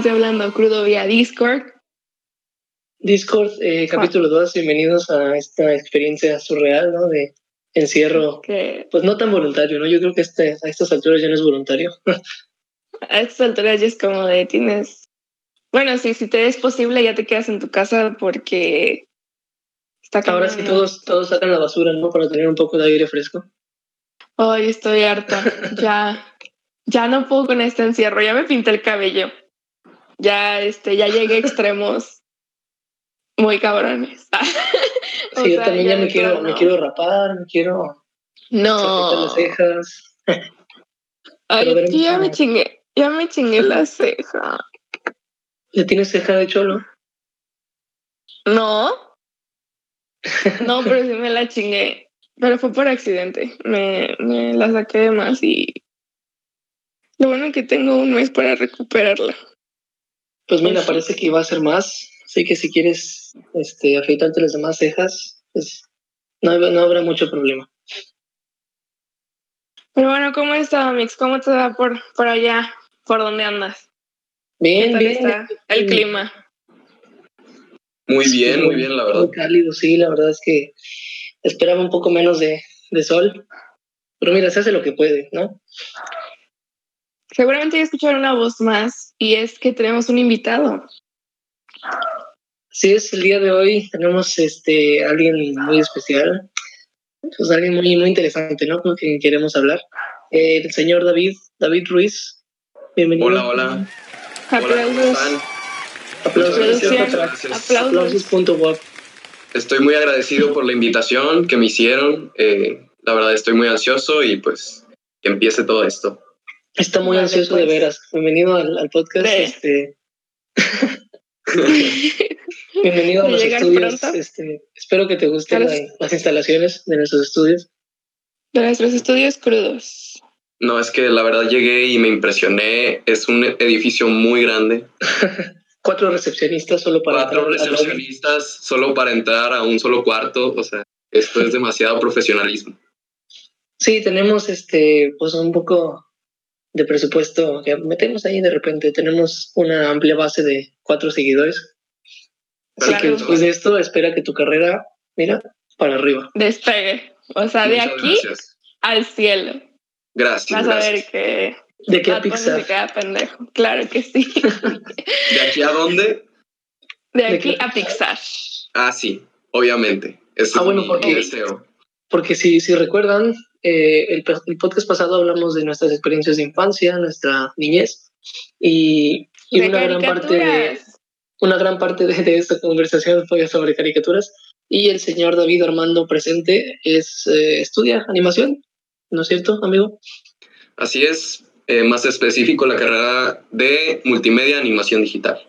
más de Hablando Crudo vía Discord. Discord, eh, capítulo 2, bienvenidos a esta experiencia surreal, ¿no? De encierro, Que pues no tan voluntario, ¿no? Yo creo que este, a estas alturas ya no es voluntario. a estas alturas ya es como de tienes. Bueno, sí, si te es posible, ya te quedas en tu casa porque está Ahora cañón, sí todos, todos sacan la basura, ¿no? Para tener un poco de aire fresco. Hoy estoy harta. ya, ya no puedo con este encierro. Ya me pinté el cabello. Ya, este, ya llegué a extremos muy cabrones. O Sí, yo también ya me quiero, plano. me quiero rapar, me quiero No. las cejas. Ay, yo ya me chingué. Ya me chingué la ceja. ¿Ya tienes ceja de cholo? No. No, pero sí me la chingué. Pero fue por accidente. Me, me la saqué de más y. Lo bueno es que tengo un mes para recuperarla. Pues mira, Pues parece que iba a ser más. Así que si quieres este, afeitarte las demás cejas, pues no, no habrá mucho problema. Pero bueno, ¿cómo está, Mix? ¿Cómo te va por, por allá? ¿Por dónde andas? ¿Qué Bien, tal bien. está el clima? Muy bien, muy bien, la verdad. Muy cálido, sí, la verdad es que esperaba un poco menos de, de sol. Pero mira, se hace lo que puede, ¿no? Seguramente ya escucharon una voz más y es que tenemos un invitado. Sí, es el día de hoy. Tenemos este alguien muy especial. Pues alguien muy, muy interesante, ¿no? Con quien queremos hablar. Eh, el señor David, David Ruiz. Bienvenido. Hola, hola. Hola, ¿cómo Aplausos. están? Aplausos. Gracias. Aplausos. Aplausos.wap. Estoy muy agradecido por la invitación que me hicieron. Eh, la verdad, estoy muy ansioso y pues que empiece todo esto. Está muy Vale, ansioso de pues. veras. Bienvenido al, al podcast. De- Este, bienvenido a los estudios. Este, espero que te gusten las instalaciones de nuestros estudios. De nuestros estudios crudos. No, es que la verdad llegué y me impresioné. Es un edificio muy grande. Cuatro recepcionistas solo para Cuatro recepcionistas solo para entrar a un solo cuarto. O sea, esto es demasiado profesionalismo. Sí, tenemos este, pues un poco de presupuesto que metemos ahí de repente. Tenemos una amplia base de cuatro seguidores. Así Claro. que después de esto, espera que tu carrera, mira, para arriba. Despegue. O sea, de Muchas aquí gracias. al cielo. Gracias, Vas a ver gracias. que ¿De qué Bunny Pixar? se queda pendejo. Claro que sí. ¿De aquí a dónde? De ¿De aquí qué? a Pixar. Ah, sí, obviamente. Ese Ah, es bueno, mi- porque- mi deseo. Porque si, si recuerdan, eh, el, podcast pasado hablamos de nuestras experiencias de infancia, nuestra niñez, y, y de una gran parte de, una gran parte de, de esta conversación fue sobre caricaturas. Y el señor David Armando presente es eh, estudia animación, ¿no es cierto, amigo? Así es, eh, más específico la carrera de multimedia animación digital.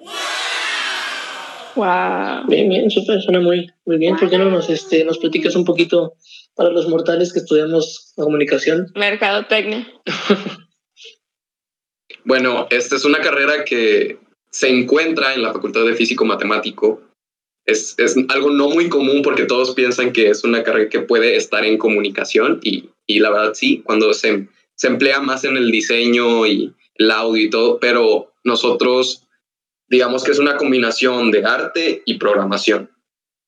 Wow. Bien, bien, súper, suena muy, muy bien. ¿Por qué no nos, este, nos platicas un poquito para los mortales que estudiamos comunicación? Mercadotecnia. Bueno, esta es una carrera que se encuentra en la Facultad de Físico Matemático. Es, es algo no muy común porque todos piensan que es una carrera que puede estar en comunicación y, y la verdad sí, cuando se, se emplea más en el diseño y el audio y todo, pero nosotros digamos que es una combinación de arte y programación.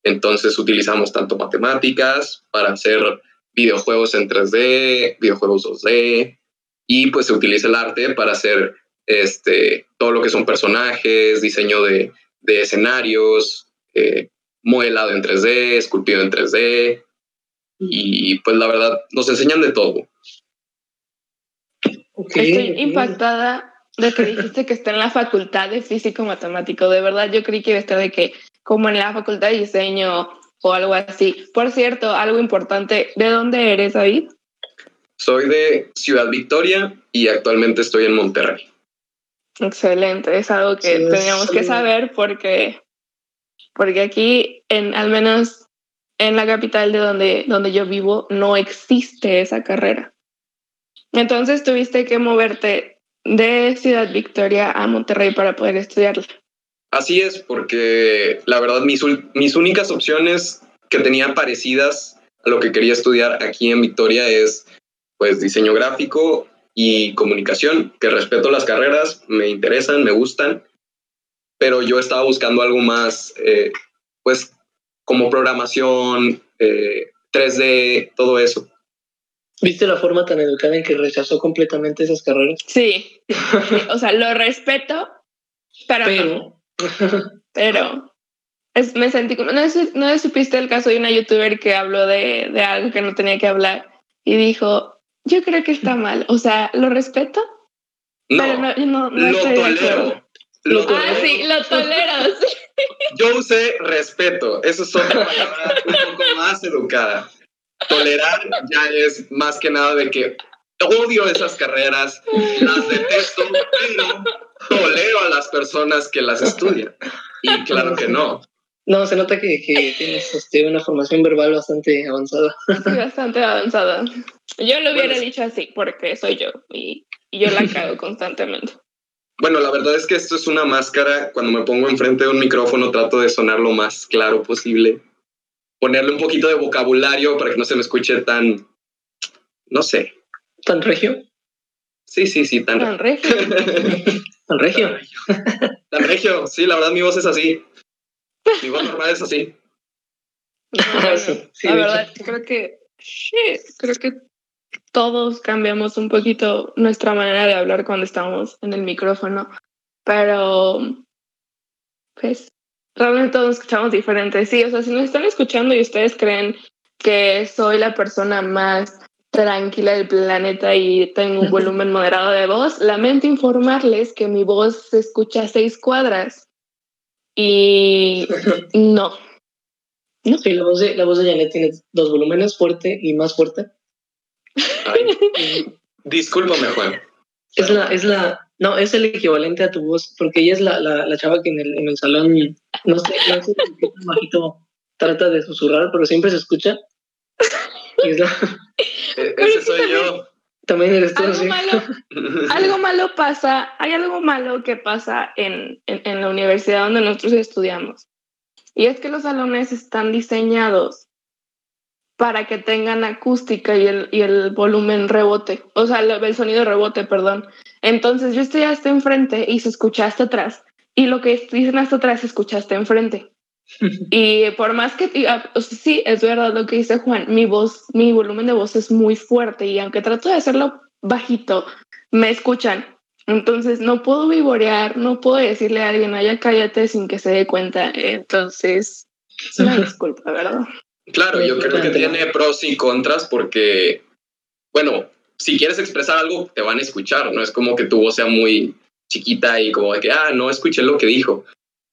Entonces utilizamos tanto matemáticas para hacer videojuegos en 3D, videojuegos 2D, y pues se utiliza el arte para hacer este, todo lo que son personajes, diseño de, de escenarios, eh, modelado en 3D, esculpido en 3D, y pues la verdad nos enseñan de todo. Estoy impactada de que dijiste que está en la facultad de físico matemático. De verdad, yo creí que iba a estar de que, como en la facultad de diseño o algo así. Por cierto, algo importante, ¿de dónde eres, David? Soy de Ciudad Victoria y actualmente estoy en Monterrey. Excelente, es algo que Sí, teníamos que saber porque, porque aquí, en, al menos en la capital de donde, donde yo vivo, no existe esa carrera. Entonces tuviste que moverte de Ciudad Victoria a Monterrey para poder estudiarla. Así es, porque la verdad mis, mis únicas opciones que tenía parecidas a lo que quería estudiar aquí en Victoria es pues diseño gráfico y comunicación, que respeto las carreras, me interesan, me gustan, pero yo estaba buscando algo más, eh, pues, como programación, 3D, eh, todo eso. ¿Viste la forma tan educada en que rechazó completamente esas carreras? Sí, o sea, lo respeto, pero... Pero, es, me sentí como, no, no supiste el caso de una youtuber que habló de, de algo que no tenía que hablar y dijo, yo creo que está mal, o sea, lo respeto, no, pero no, no, no lo tolero. Lo ah, tolero. sí, lo tolero, sí. Yo usé respeto, eso es otra palabra un poco más educada. Tolerar ya es más que nada de que odio esas carreras, las detesto, pero tolero a las personas que las estudian. Y claro que no. No, se nota que, tienes este, una formación verbal bastante avanzada. bastante avanzada. Yo lo hubiera dicho así, porque soy yo y, yo la cago constantemente. Bueno, la verdad es que esto es una máscara. Cuando me pongo enfrente de un micrófono trato de sonar lo más claro posible. Ponerle un poquito de vocabulario para que no se me escuche tan, no sé. ¿Tan regio? Sí, sí, sí, tan, tan regio. tan regio. Tan regio, sí, la verdad mi voz es así. Mi voz normal es así. la verdad, creo que, creo que todos cambiamos un poquito nuestra manera de hablar cuando estamos en el micrófono, pero pues realmente todos escuchamos diferentes. Sí, o sea, si nos están escuchando y ustedes creen que soy la persona más tranquila del planeta y tengo un volumen moderado de voz, lamento informarles que mi voz se escucha a seis cuadras. Y no. ¿No? Sí, la voz, de, la voz de Janet tiene dos volúmenes, fuerte y más fuerte. discúlpame, Juan. Es la, es la, no, es el equivalente a tu voz, porque ella es la, la, la chava que en el, en el salón, no sé, no sé qué bajito trata de susurrar, pero siempre se escucha. E-, ese soy yo. También eres tú, algo, malo, algo malo pasa, hay algo malo que pasa en, en, la universidad donde nosotros estudiamos. Y es que los salones están diseñados para que tengan acústica y el, y el volumen rebote, o sea, el, sonido rebote, perdón. Entonces yo estoy hasta enfrente y se escucha hasta atrás. Y lo que dicen hasta atrás se escucha hasta enfrente. Y por más que, sí, es verdad lo que dice Juan, mi voz, mi volumen de voz es muy fuerte y aunque trato de hacerlo bajito, me escuchan. Entonces no puedo vivorear, no puedo decirle a alguien, ya cállate sin que se dé cuenta. Entonces, es una disculpa, ¿verdad? Claro, yo creo que tiene pros y contras porque, bueno, si quieres expresar algo, te van a escuchar, no es como que tu voz sea muy chiquita y como de que, ah, no escuché lo que dijo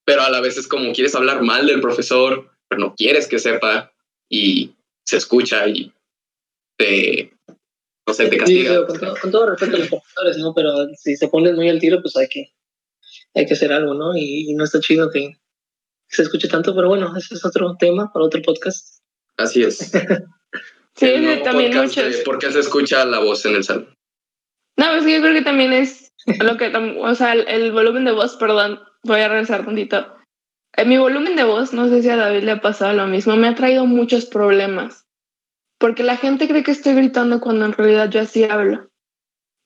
pero a la vez es como quieres hablar mal del profesor, pero no quieres que sepa y se escucha y te, no sé, te castiga. con, todo, respeto a los profesores, ¿no? Pero si se ponen muy al tiro, pues hay que, hay que hacer algo, ¿no? Y, no está chido que se escuche tanto, pero bueno, ese es otro tema para otro podcast. Así es. sí, también muchos. ¿Por qué se escucha la voz en el salón? No, pues yo creo que también es lo que, o sea, el volumen de voz, perdón, voy a regresar tantito. En mi volumen de voz, no sé si a David le ha pasado lo mismo, me ha traído muchos problemas. Porque la gente cree que estoy gritando cuando en realidad yo así hablo.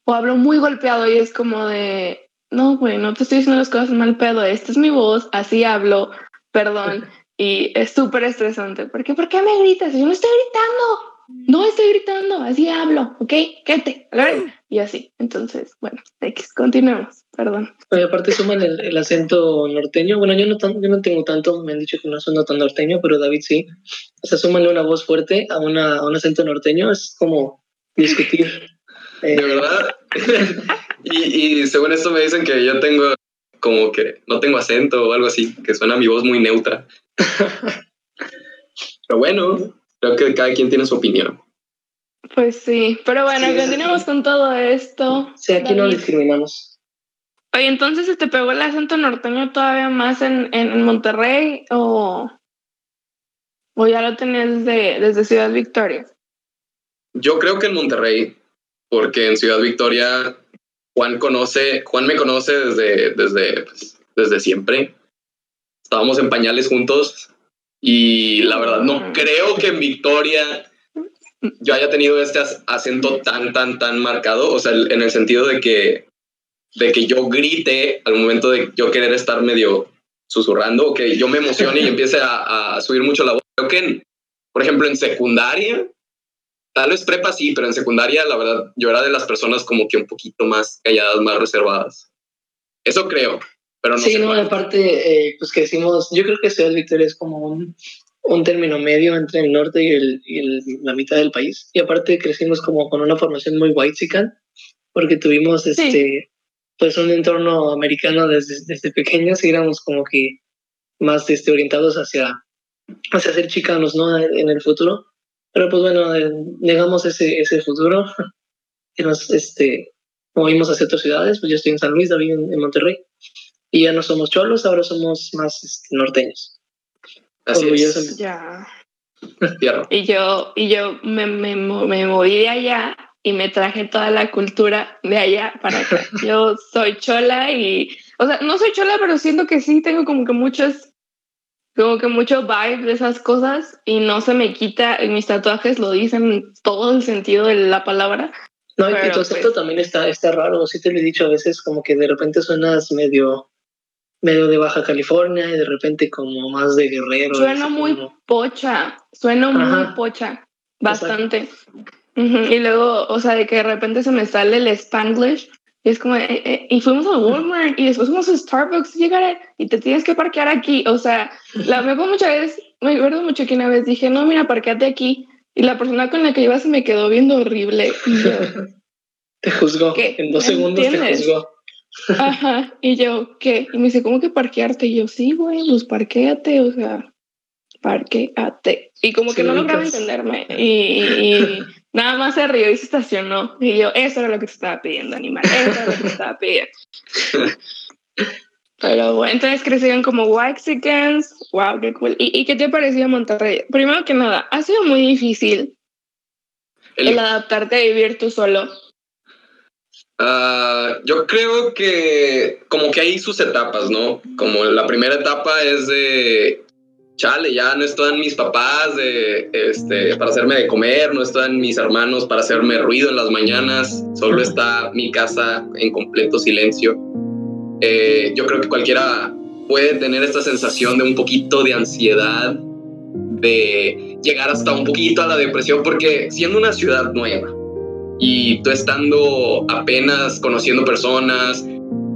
O hablo muy golpeado y es como de, no, güey, no te estoy diciendo las cosas mal pedo, esta es mi voz, así hablo, perdón. Y es súper estresante. ¿Por qué? ¿Por qué me gritas? Yo no estoy gritando no estoy gritando, así hablo, ¿ok? Quédate, y así. Entonces, bueno, X, continuemos, perdón. aparte suman el, acento norteño. Bueno, yo no, yo no tengo tanto, me han dicho que no suena tan norteño, pero David sí. O sea, súmale una voz fuerte a, una, a un acento norteño, es como discutir. De verdad. y, y según esto me dicen que yo tengo como que no tengo acento o algo así, que suena mi voz muy neutra. pero bueno, creo que cada quien tiene su opinión. Pues sí, pero bueno, continuamos con todo esto. Sí, aquí no discriminamos. Oye, entonces se te pegó el acento norteño todavía más en, en, Monterrey o, o ya lo tenías desde, desde Ciudad Victoria? Yo creo que en Monterrey, porque en Ciudad Victoria Juan conoce, Juan me conoce desde, desde, pues, desde siempre. Estábamos en pañales juntos y la verdad, no creo que en Victoria yo haya tenido este acento tan, tan, tan marcado, o sea, en el sentido de que, de que yo grite al momento de yo querer estar medio susurrando, que yo me emocione y empiece a, a subir mucho la voz. Creo que, por ejemplo, en secundaria, tal vez prepa sí, pero en secundaria, la verdad, yo era de las personas como que un poquito más calladas, más reservadas. Eso creo, pero no Sí, no, aparte, eh, pues crecimos, yo creo que Ciudad Victoria es como un, un término medio entre el norte y, el, y la mitad del país. Y aparte crecimos como con una formación muy white porque tuvimos este pues un entorno americano desde, desde pequeños y éramos como que más este, orientados hacia, hacia ser chicanos ¿no? en el futuro. Pero pues bueno, eh, negamos ese, ese futuro y nos este, movimos hacia otras ciudades. Pues yo estoy en San Luis, David en, Monterrey. Y ya no somos cholos, ahora somos más este, norteños. Así es. Ya. y yo, y yo me, me, me moví de allá y me traje toda la cultura de allá para acá. Yo soy chola y, o sea, no soy chola, pero siento que sí tengo como que muchos, como que mucho vibe de esas cosas y no se me quita, en mis tatuajes lo dicen todo el sentido de la palabra. No, y tu acento pues también está, está raro, sí te lo he dicho a veces, como que de repente suenas medio medio de Baja California y de repente como más de guerrero. Sueno muy pocha, sueno muy pocha, bastante. Y luego, o sea, de que de repente se me sale el Spanglish y es como, eh, eh, y fuimos a Walmart y después fuimos a Starbucks, llegar y te tienes que parquear aquí. O sea, la me acuerdo muchas veces, me acuerdo mucho que una vez dije, no, mira, parqueate aquí. Y la persona con la que iba se me quedó viendo horrible. Y yo, te juzgó. En dos segundos te juzgó. Ajá. Y yo, ¿qué? Y me dice, ¿cómo que parquearte? Y yo, sí, güey, pues parquéate, o sea, parquéate. Y como que no lograba entenderme. y Nada más se rió y se estacionó. Y yo, eso era lo que te estaba pidiendo, animal. Eso era lo que te estaba pidiendo. Pero bueno, entonces crecieron como Waxicans. Wow, qué cool. ¿Y, qué te pareció Monterrey? Primero que nada, ha sido muy difícil el, adaptarte a vivir tú solo. Ah, yo creo que como que hay sus etapas, ¿no? Como la primera etapa es de chale, ya no están mis papás de, este, para hacerme de comer, no están mis hermanos para hacerme ruido en las mañanas, solo está mi casa en completo silencio. Eh, yo creo que cualquiera puede tener esta sensación de un poquito de ansiedad, de llegar hasta un poquito a la depresión, porque siendo una ciudad nueva y tú estando apenas conociendo personas,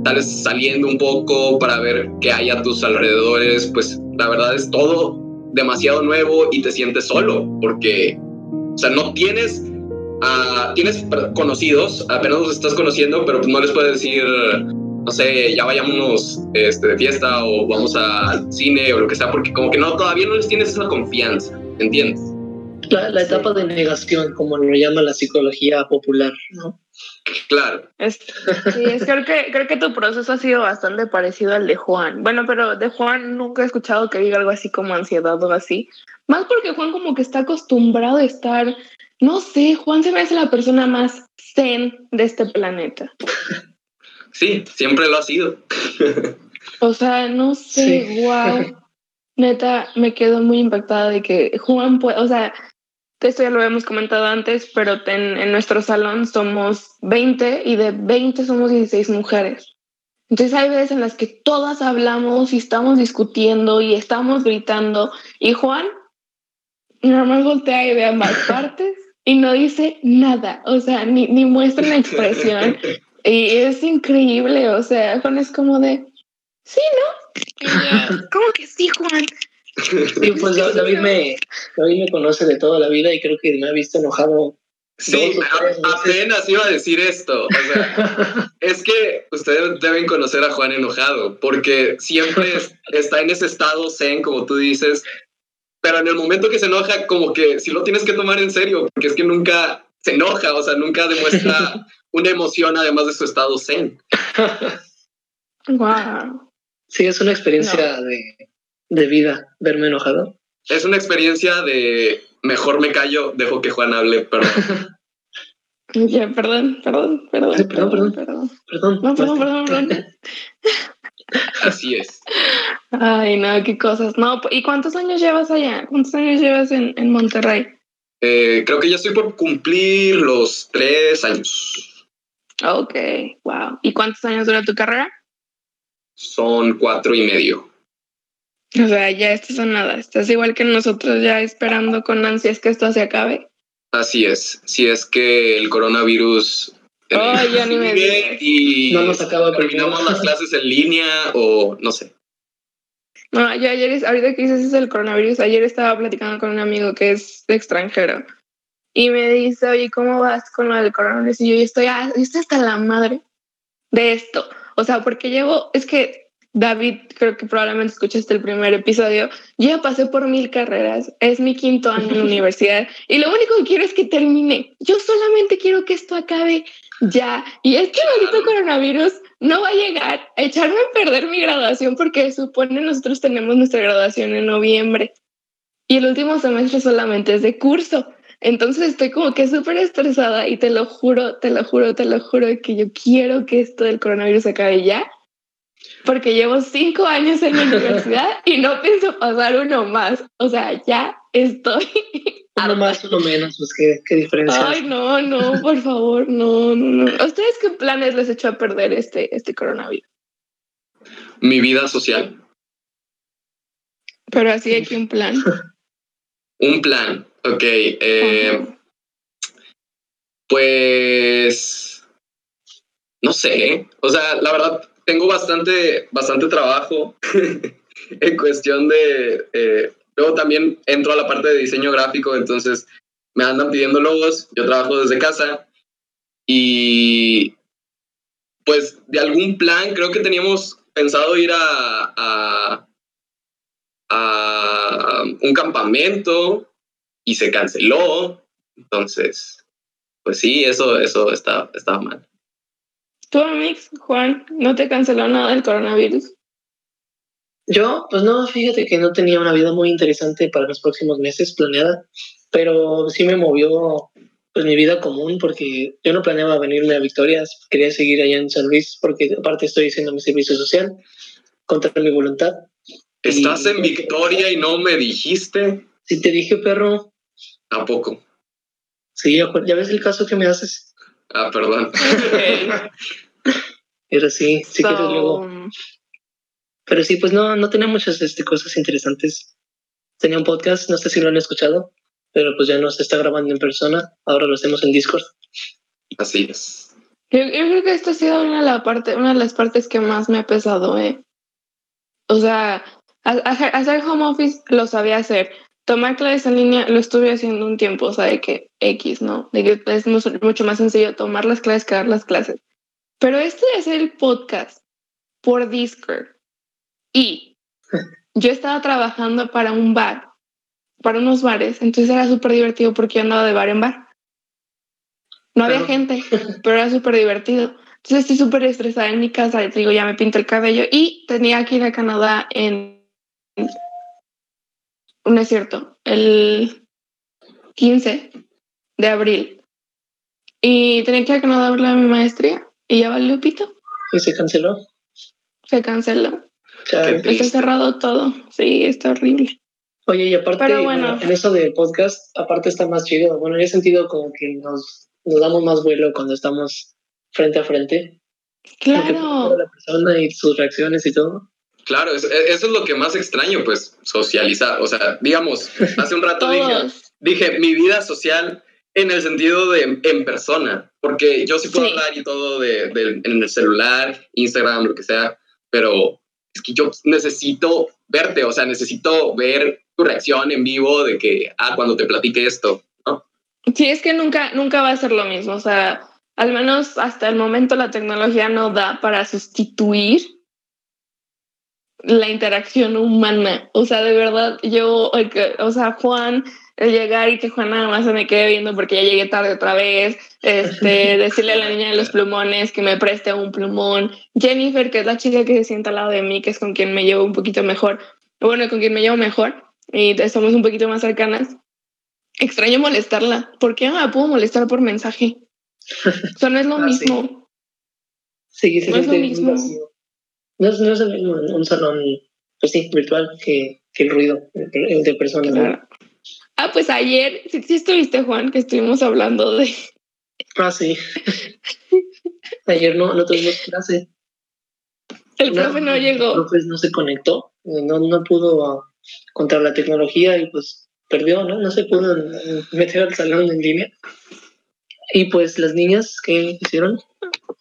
tal vez saliendo un poco para ver qué hay a tus alrededores, pues la verdad es todo demasiado nuevo y te sientes solo, porque, o sea, no tienes, uh, tienes conocidos, apenas los estás conociendo, pero pues no les puedes decir, no sé, ya vayámonos este, de fiesta o vamos al cine o lo que sea, porque como que no, todavía no les tienes esa confianza, ¿entiendes? La, etapa de negación, como lo llama la psicología popular, ¿no? Claro. sí, es, creo, que, creo que tu proceso ha sido bastante parecido al de Juan. Bueno, pero de Juan nunca he escuchado que diga algo así como ansiedad o así. Más porque Juan como que está acostumbrado a estar, no sé, Juan se me hace la persona más zen de este planeta. Sí, siempre lo ha sido. o sea, no sé, wow. Neta, me quedo muy impactada de que Juan puede, o sea, esto ya lo hemos comentado antes, pero en, nuestro salón somos 20 y de 20 somos 16 mujeres. Entonces hay veces en las que todas hablamos y estamos discutiendo y estamos gritando y Juan normal voltea y ve ambas partes y no dice nada, o sea, ni, ni muestra una expresión. Y es increíble, o sea, Juan es como de, sí, ¿no? ¿Cómo que sí, Juan? Sí, pues David me, David me conoce de toda la vida y creo que me ha visto enojado. Sí, apenas iba a decir esto. O sea, es que ustedes deben conocer a Juan enojado, porque siempre está en ese estado zen, como tú dices, pero en el momento que se enoja, como que sí lo tienes que tomar en serio, porque es que nunca se enoja, o sea, nunca demuestra una emoción además de su estado zen. Wow. Sí, es una experiencia de, de vida verme enojado? Es una experiencia de mejor me callo, dejo que Juan hable, perdón. Ya, perdón, perdón, perdón, perdón, perdón, perdón, perdón, no, perdón, perdón, perdón. Así es. Ay, no, qué cosas. No, ¿y cuántos años llevas allá? ¿Cuántos años llevas en, en Monterrey? Eh, creo que ya estoy por cumplir los tres años. Ok, wow. ¿Y cuántos años dura tu carrera? Son cuatro y medio. O sea, ya estás a nada. Estás igual que nosotros ya esperando con ansias que esto se acabe. Así es. Si es que el coronavirus Oh, ya ni me y No nos acaba terminamos primero. las clases en línea o no sé. No, yo ayer, es- ahorita que dices eso del coronavirus, ayer estaba platicando con un amigo que es extranjero y me dice, oye, ¿cómo vas con lo del coronavirus? Y yo, yo estoy, ah, yo estoy hasta la madre de esto. O sea, porque llevo, es que David, creo que probablemente escuchaste el primer episodio, ya pasé por mil carreras, es mi quinto año en la universidad y lo único que quiero es que termine. Yo solamente quiero que esto acabe ya. Y este maldito coronavirus no va a llegar a echarme a perder mi graduación porque supone nosotros tenemos nuestra graduación en noviembre y el último semestre solamente es de curso. Entonces estoy como que súper estresada y te lo juro, te lo juro, te lo juro que yo quiero que esto del coronavirus acabe ya porque llevo cinco años en la universidad y no pienso pasar uno más. O sea, ya estoy Uno más, uno menos, pues qué, qué diferencia. Ay, no, no, por favor, no, no, no. ¿A ustedes qué planes les echó a perder este, este coronavirus? Mi vida social. Pero así aquí un plan. Un plan. Ok. eh. Pues no sé. O sea, la verdad, tengo bastante, bastante trabajo en cuestión de. eh, luego también entro a la parte de diseño gráfico, entonces me andan pidiendo logos. Yo trabajo desde casa y pues de algún plan creo que teníamos pensado ir a, a, a un campamento y se canceló. Entonces, pues sí, eso, eso está, estaba mal. ¿Tú, Amix, Juan, no te canceló nada del coronavirus? Yo, pues no, fíjate que no tenía una vida muy interesante para los próximos meses planeada, pero sí me movió pues mi vida común porque yo no planeaba venirme a Victorias, quería seguir allá en San Luis porque aparte estoy haciendo mi servicio social contra mi voluntad. Estás Y- en Victoria y no me dijiste Si te dije, perro, a poco. sí, ya ves el caso que me haces, Ah, perdón. pero sí, sí que So, luego. Pero sí, pues no, no tenía muchas este, cosas interesantes. Tenía un podcast, no sé si lo han escuchado, pero pues ya no se está grabando en persona, ahora lo hacemos en Discord. Así es. Yo, yo creo que esta ha sido una de, la parte, una de las partes que más me ha pesado, ¿eh? O sea, ha- ha- hacer home office lo sabía hacer. Tomar clases en línea lo estuve haciendo un tiempo, o sea, de que X, ¿no? De que es mu- mucho más sencillo tomar las clases que dar las clases. Pero esto de hacer el podcast por Discord y yo estaba trabajando para un bar, para unos bares, entonces era súper divertido porque yo andaba de bar en bar. No había Claro. gente, pero era súper divertido. Entonces estoy súper estresada en mi casa, te digo, ya me pinto el cabello y tenía que ir a Canadá en... No es cierto, el 15 de abril. Y tenía que ir a Canadá a mi maestría y ya valió pito, Y se canceló. se canceló. Está cerrado todo. Sí, está horrible. Oye, y aparte, Pero bueno. en eso de podcast, aparte está más chido. Bueno, yo he sentido como que nos, nos damos más vuelo cuando estamos frente a frente. Claro. la persona y sus reacciones y todo. Claro, e- eso es lo que más extraño, pues, socializar. O sea, digamos, hace un rato dije, mi vida social en el sentido de en persona, porque yo sí puedo Sí. hablar y todo de, de- en el celular, Instagram, lo que sea, pero es que yo necesito verte, o sea, necesito ver tu reacción en vivo de que, ah, cuando te platique esto, ¿no? Sí, es que nunca, nunca va a ser lo mismo. O sea, al menos hasta el momento la tecnología no da para sustituir la interacción humana. O sea, de verdad, yo, o sea, Juan, el llegar y que Juan nada más se me quede viendo porque ya llegué tarde otra vez, este, decirle a la niña de los plumones que me preste un plumón, Jennifer, que es la chica que se sienta al lado de mí, que es con quien me llevo un poquito mejor, bueno, con quien me llevo mejor y estamos un poquito más cercanas. Extraño molestarla. ¿Por qué no la puedo molestar por mensaje? O sea, no es lo Ah, mismo. Sí, se No es lo mismo. vacío. No es, no es el mismo un salón, pues sí, virtual que, que el ruido el- de personas. Ah, pues ayer, sí, sí estuviste, Juan, que estuvimos hablando de... Ah, sí. ayer no, no tuvimos clase. El profe no llegó. El profe no se conectó, no, no pudo uh, contra la tecnología y pues perdió, ¿no? No se pudo meter al salón en línea. Y pues las niñas, ¿qué hicieron?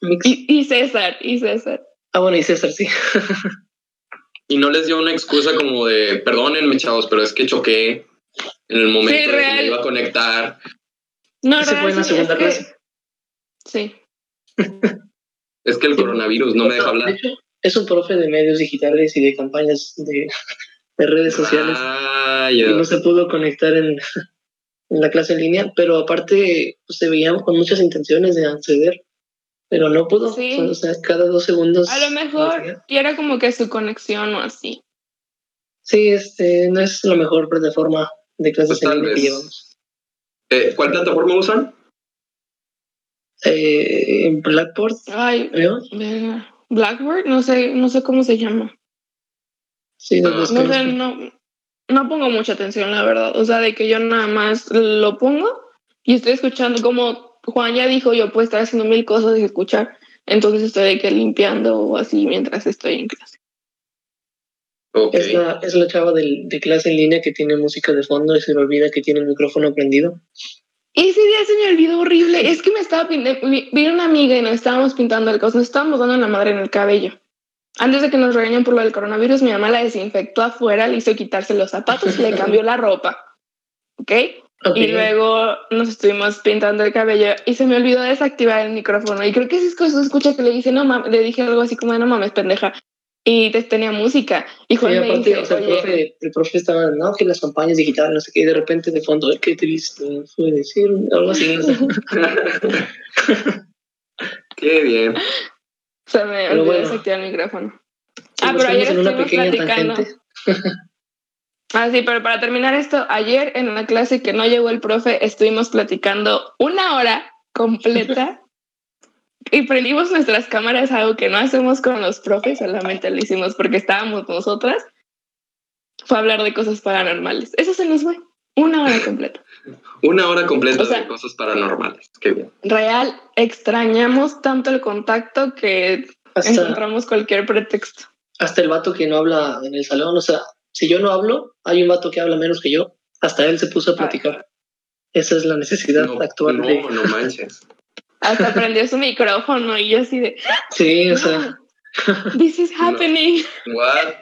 Y, y, César, y César. Ah, bueno, y César, sí. y no les dio una excusa como de, perdónenme, chavos, pero es que choqué en el momento sí, que me iba a conectar. No, se fue en la segunda es clase. Sí. es que el coronavirus no me deja hablar. De hecho, es un profe de medios digitales y de campañas de, de redes sociales. Ah, y no se pudo conectar en, en la clase en línea, pero aparte pues, se veía con muchas intenciones de acceder, pero no pudo. Sí. O sea, cada dos segundos. A lo mejor, y era como que su conexión o así. Sí, este, no es la mejor plataforma de clases Pues en tal línea que vez. llevamos. Eh, ¿Cuál plataforma usan? Eh, en Blackboard, Ay. Blackboard, no sé, no sé cómo se llama. Sí, Ah, No que- sé, no, no pongo mucha atención, la verdad. O sea, de que yo nada más lo pongo y estoy escuchando, como Juan ya dijo, yo puedo estar haciendo mil cosas y escuchar. Entonces estoy de que limpiando o así mientras estoy en clase. Ok. Es la, es la chava del- de clase en línea que tiene música de fondo y se le olvida que tiene el micrófono prendido. Ese día se me olvidó horrible. Es que me estaba pintando, vi una amiga y nos estábamos pintando el cosmos, nos estábamos dando la madre en el cabello. Antes de que nos regañen por lo del coronavirus, mi mamá la desinfectó afuera, le hizo quitarse los zapatos y le cambió la ropa. ¿Ok? Ok. Y luego nos estuvimos pintando el cabello y se me olvidó desactivar el micrófono. Y creo que es cosa escucha que le dice, no mames, le dije algo así como, no mames, pendeja. Y te- tenía música. Y Sí, Juan me aparte, dice, o sea, el, "Oye, profe, el profe estaba, no, que las campañas digitales, no sé qué, y de repente de fondo, "Ay, qué triste, fue decir algo así. Qué bien. se me olvidó bueno. desactivar el micrófono. Sí, Ah, pero ayer estuvimos platicando. Ah, sí, pero para terminar esto, ayer en una clase que no llegó el profe, estuvimos platicando una hora completa y prendimos nuestras cámaras, algo que no hacemos con los profes, solamente lo hicimos porque estábamos nosotras. Fue hablar de cosas paranormales. Eso se nos fue. Una hora completa. Una hora completa O sea- de cosas paranormales. Qué bien. Real, extrañamos tanto el contacto que Hasta, encontramos cualquier pretexto. hasta el vato que no habla en el salón, o sea, si yo no hablo, hay un vato que habla menos que yo, hasta él se puso a platicar. Esa es la necesidad No, actual no, de... no manches. Hasta prendió su micrófono y yo así de, Sí, o sea, this is happening. What?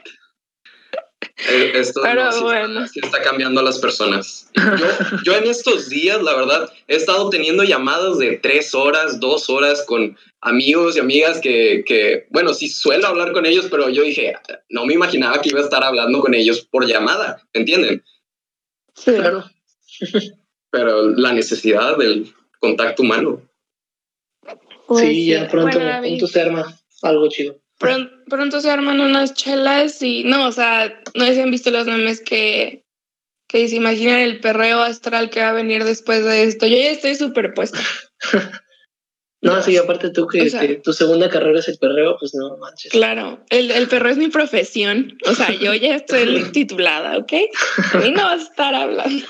Eh, Esto Pero no, sí, bueno. sí está cambiando a las personas. Yo, yo en estos días, la verdad, he estado teniendo llamadas de tres horas, dos horas con amigos y amigas que, que, bueno, sí suelo hablar con ellos, pero yo dije, no me imaginaba que iba a estar hablando con ellos por llamada, ¿entienden? Sí. claro. Pero la necesidad del contacto humano. Pues sí, ya pronto, bueno, pronto se arma algo chido. Pron- pronto se arman unas chelas y no, o sea, no si han visto los memes que, que se imaginan el perreo astral que va a venir después de esto. Yo ya estoy súper puesta. No, sí, aparte tú que, O sea- que tu segunda carrera es el perreo, pues no manches. Claro, el, el perro es mi profesión. O sea, yo ya estoy titulada, ¿ok? A mí no vas a estar hablando.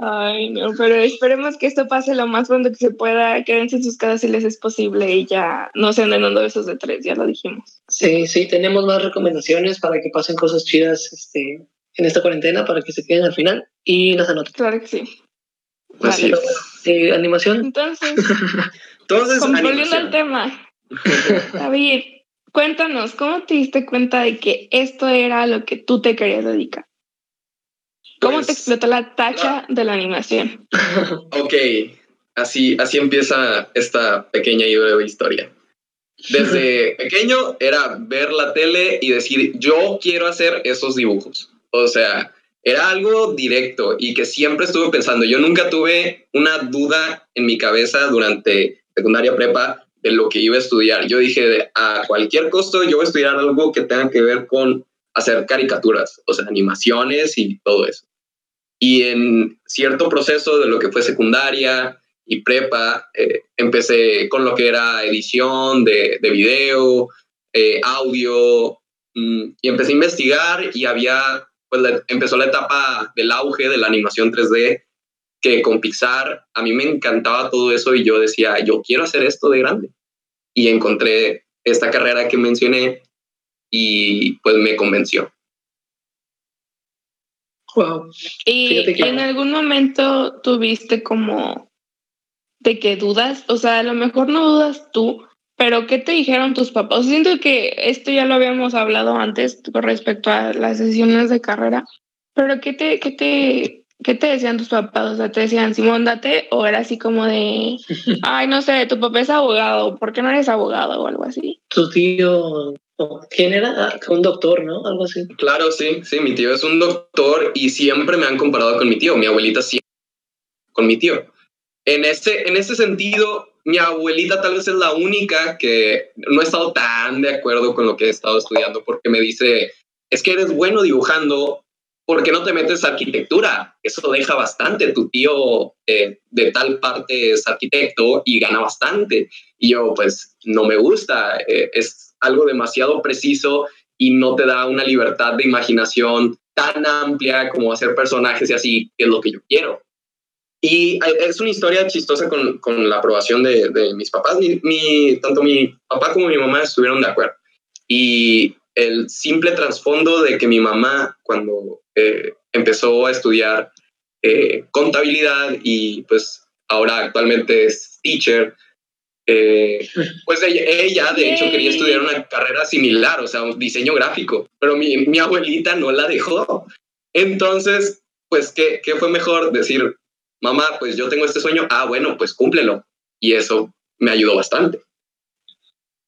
Ay, no, pero esperemos que esto pase lo más pronto que se pueda. Quédense en sus casas si les es posible y ya no se anden dando besos de tres, ya lo dijimos. Sí, sí, tenemos más recomendaciones para que pasen cosas chidas este, en esta cuarentena, para que se queden al final y las anoten. Claro que sí. Así Vale. es. Eh, animación, Entonces, Entonces, volviendo al tema, David, cuéntanos, ¿cómo te diste cuenta de que esto era lo que tú te querías dedicar? ¿Cómo Pues, te explotó la tacha de la animación? Ok, así, así empieza esta pequeña y breve historia. Desde pequeño era ver la tele y decir, yo quiero hacer esos dibujos. O sea, era algo directo y que siempre estuve pensando. Yo nunca tuve una duda en mi cabeza durante secundaria prepa de lo que iba a estudiar. Yo dije, a cualquier costo, yo voy a estudiar algo que tenga que ver con hacer caricaturas, o sea, animaciones y todo eso. Y en cierto proceso de lo que fue secundaria y prepa, eh, empecé con lo que era edición de, de video, eh, audio, mm, y empecé a investigar y había pues empezó la etapa del auge de la animación 3D, que con Pixar a mí me encantaba todo eso y yo decía, yo quiero hacer esto de grande. Y encontré esta carrera que mencioné y pues me convenció. Wow. ¿Y, en algún momento tuviste como de que dudas? O sea, a lo mejor no dudas tú, pero ¿qué te dijeron tus papás? Siento que esto ya lo habíamos hablado antes con respecto a las sesiones de carrera, pero ¿qué te, qué te, qué te decían tus papás? O sea, ¿te decían, Simón, date? ¿O era así como de, ay, no sé, tu papá es abogado, ¿por qué no eres abogado o algo así? Tu tío ¿Quién era? Ah, un doctor, ¿no? Algo así. Claro, sí, sí, mi tío es un doctor y siempre me han comparado con mi tío. Mi abuelita siempre con mi tío. En este, en este sentido, mi abuelita tal vez es la única que no he estado tan de acuerdo con lo que he estado estudiando porque me dice, es que eres bueno dibujando, ¿por qué no te metes a arquitectura? Eso deja bastante. Tu tío eh, de tal parte es arquitecto y gana bastante. Y yo, pues, no me gusta. Eh, es algo demasiado preciso y no te da una libertad de imaginación tan amplia como hacer personajes y así, que es lo que yo quiero. Y es una historia chistosa con, con la aprobación de, de mis papás. Mi, tanto mi papá como mi mamá estuvieron de acuerdo. Y el simple trasfondo de que mi mamá, cuando eh, empezó a estudiar eh, contabilidad y pues ahora actualmente es teacher, eh, pues ella, de hecho, quería estudiar una carrera similar, o sea, un diseño gráfico, pero mi, mi abuelita no la dejó. Entonces, pues, ¿qué, ¿qué fue mejor? Decir, mamá, pues yo tengo este sueño, ah, bueno, pues cúmplelo. Y eso me ayudó bastante.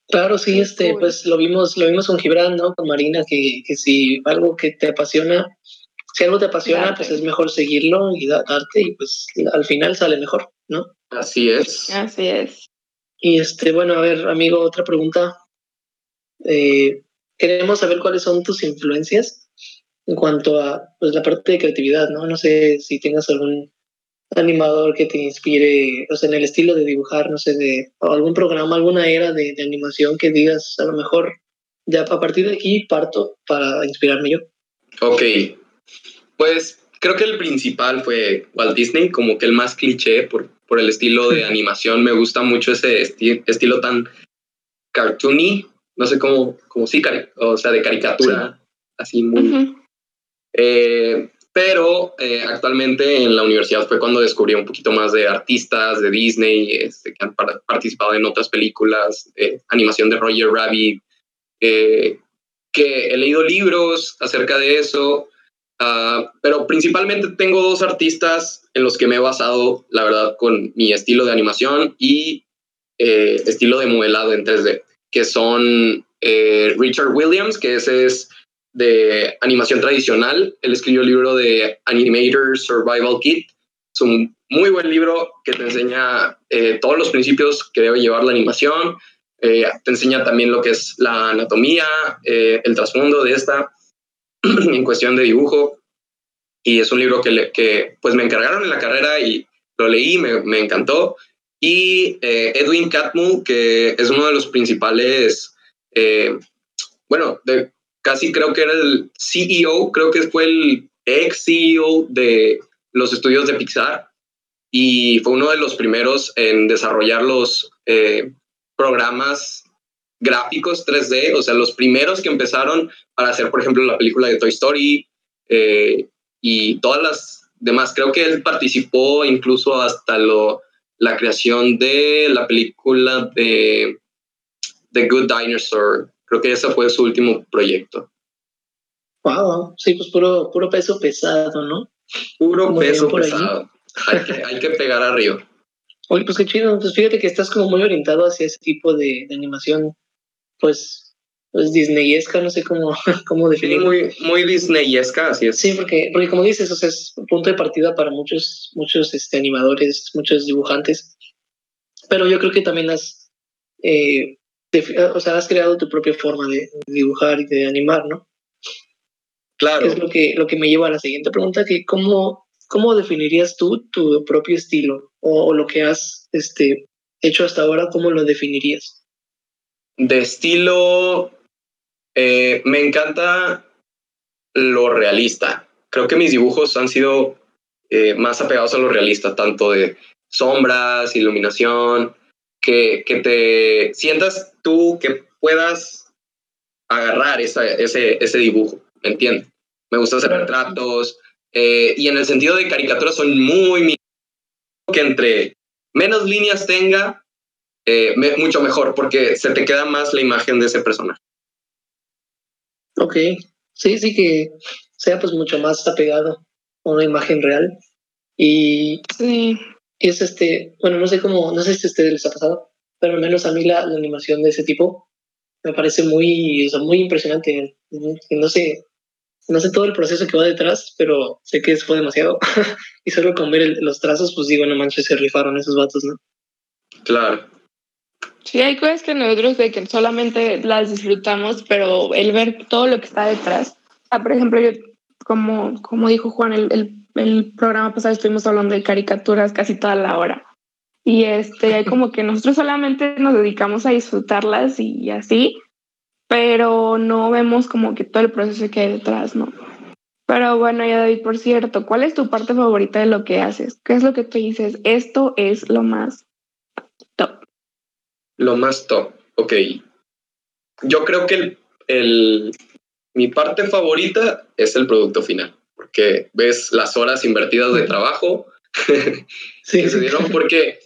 Claro, sí, este, pues lo vimos, lo vimos con Gibran, ¿no? Con Marina, que, que si algo que te apasiona, si algo te apasiona, pues es mejor seguirlo y darte y pues al final sale mejor, ¿no? Así es. Así es. Y este, bueno, a ver, amigo, otra pregunta. Eh, queremos saber cuáles son tus influencias en cuanto a pues, la parte de creatividad, ¿no? No sé si tengas algún animador que te inspire, o sea, en el estilo de dibujar, no sé, de algún programa, alguna era de, de animación que digas, a lo mejor, ya a partir de aquí parto para inspirarme yo. Ok, pues creo que el principal fue Walt Disney, como que el más cliché, por, por el estilo de animación. Me gusta mucho ese estilo tan cartoony, no sé cómo, como sí, o sea, de caricatura, así muy... Eh, pero eh, actualmente en la universidad fue cuando descubrí un poquito más de artistas de Disney este, que han participado en otras películas, animación de Roger Rabbit, eh, que he leído libros acerca de eso, Ah, pero principalmente tengo dos artistas en los que me he basado, la verdad, con mi estilo de animación y eh, estilo de modelado en 3D, que son eh, Richard Williams, que ese es de animación tradicional. Él escribió el libro de Animator Survival Kit. Es un muy buen libro que te enseña eh, todos los principios que debe llevar la animación. te enseña también lo que es la anatomía, el trasfondo de esta. en cuestión de dibujo. Y es un libro que, pues me encargaron en la carrera y lo leí, me, me encantó. Y eh, Edwin Catmull, que es uno de los principales, eh, bueno, de, casi creo que era el CEO, creo que fue el ex CEO de los estudios de Pixar y fue uno de los primeros en desarrollar los eh, programas gráficos 3D, o sea, los primeros que empezaron para hacer, por ejemplo, la película de Toy Story eh, y todas las demás. Creo que él participó incluso hasta lo, la creación de la película de The Good Dinosaur. Creo que ese fue su último proyecto. Wow, sí, pues puro, puro peso pesado, ¿no? Puro peso pesado. Hay que, hay que pegar arriba. Oye, pues qué chido. Pues fíjate que estás como muy orientado hacia ese tipo de, de animación pues, pues disneyesca, no sé cómo, cómo definirlo. muy, muy disneyesca, así es. Sí, porque, porque como dices, o sea, es un punto de partida para muchos, muchos este, animadores, muchos dibujantes. Pero yo creo que también has, eh, o sea, has creado tu propia forma de dibujar y de animar, ¿no? Claro. Es lo que, lo que me lleva a la siguiente pregunta, que cómo, cómo definirías tú tu propio estilo o, o lo que has este, hecho hasta ahora, cómo lo definirías? De estilo, eh, me encanta lo realista. Creo que mis dibujos han sido eh, más apegados a lo realista, tanto de sombras, iluminación, que, que te sientas tú que puedas agarrar esa, ese, ese dibujo, ¿me entiendes? Me gusta hacer retratos eh, y en el sentido de caricaturas son muy... que entre menos líneas tenga, eh, mucho mejor, porque se te queda más la imagen de ese personaje. Ok, sí, sí que sea pues mucho más apegado a una imagen real. Y, sí. Es este, bueno, no sé cómo, no sé si a ustedes les ha pasado, pero al menos a mí la, animación de ese tipo me parece muy, muy impresionante. No sé, no sé todo el proceso que va detrás, pero sé que fue demasiado. y solo con ver los trazos, pues digo, no manches, se rifaron esos vatos, ¿no? Claro. Sí, hay cosas que nosotros de que solamente las disfrutamos, pero el ver todo lo que está detrás. Ah, por ejemplo, yo, como, como dijo Juan, el, el, el programa pasado estuvimos hablando de caricaturas casi toda la hora. Y este, como que nosotros solamente nos dedicamos a disfrutarlas y así, pero no vemos como que todo el proceso que hay detrás, ¿no? Pero bueno, ya David, por cierto, ¿cuál es tu parte favorita de lo que haces? ¿Qué es lo que tú dices? Esto es lo más top. Lo más top, ok. Yo creo que el, el, mi parte favorita es el producto final, porque ves las horas invertidas de trabajo sí, que se dieron, porque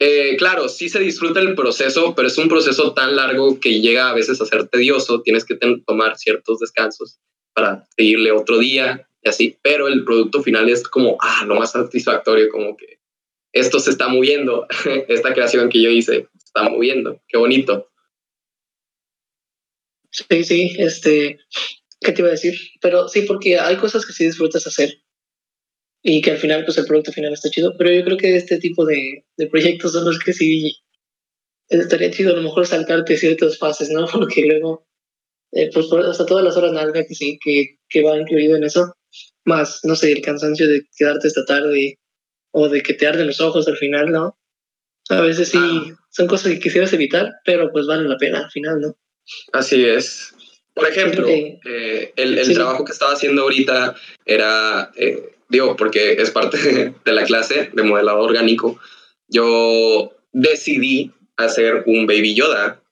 eh, claro, sí se disfruta el proceso, pero es un proceso tan largo que llega a veces a ser tedioso. Tienes que tomar ciertos descansos para seguirle otro día y así. Pero el producto final es como, ah, lo más satisfactorio, como que esto se está moviendo. Esta creación que yo hice se está moviendo. Qué bonito. Sí, sí, este, ¿qué te iba a decir? Pero sí, porque hay cosas que sí disfrutas hacer y que al final pues el producto final está chido, pero yo creo que este tipo de, de proyectos son los que sí estaría chido a lo mejor saltarte ciertas fases, ¿no? Porque luego, eh, pues hasta todas las horas nalga que sí, que, que va incluido en eso, más, no sé, el cansancio de quedarte esta tarde o de que te arden los ojos al final, ¿no? A veces sí, ah. son cosas que quisieras evitar, pero pues valen la pena al final, ¿no? Así es. Por ejemplo, eh, el, el trabajo que estaba haciendo ahorita era eh, digo, porque es parte de la clase de modelado orgánico, yo decidí hacer un Baby Yoda,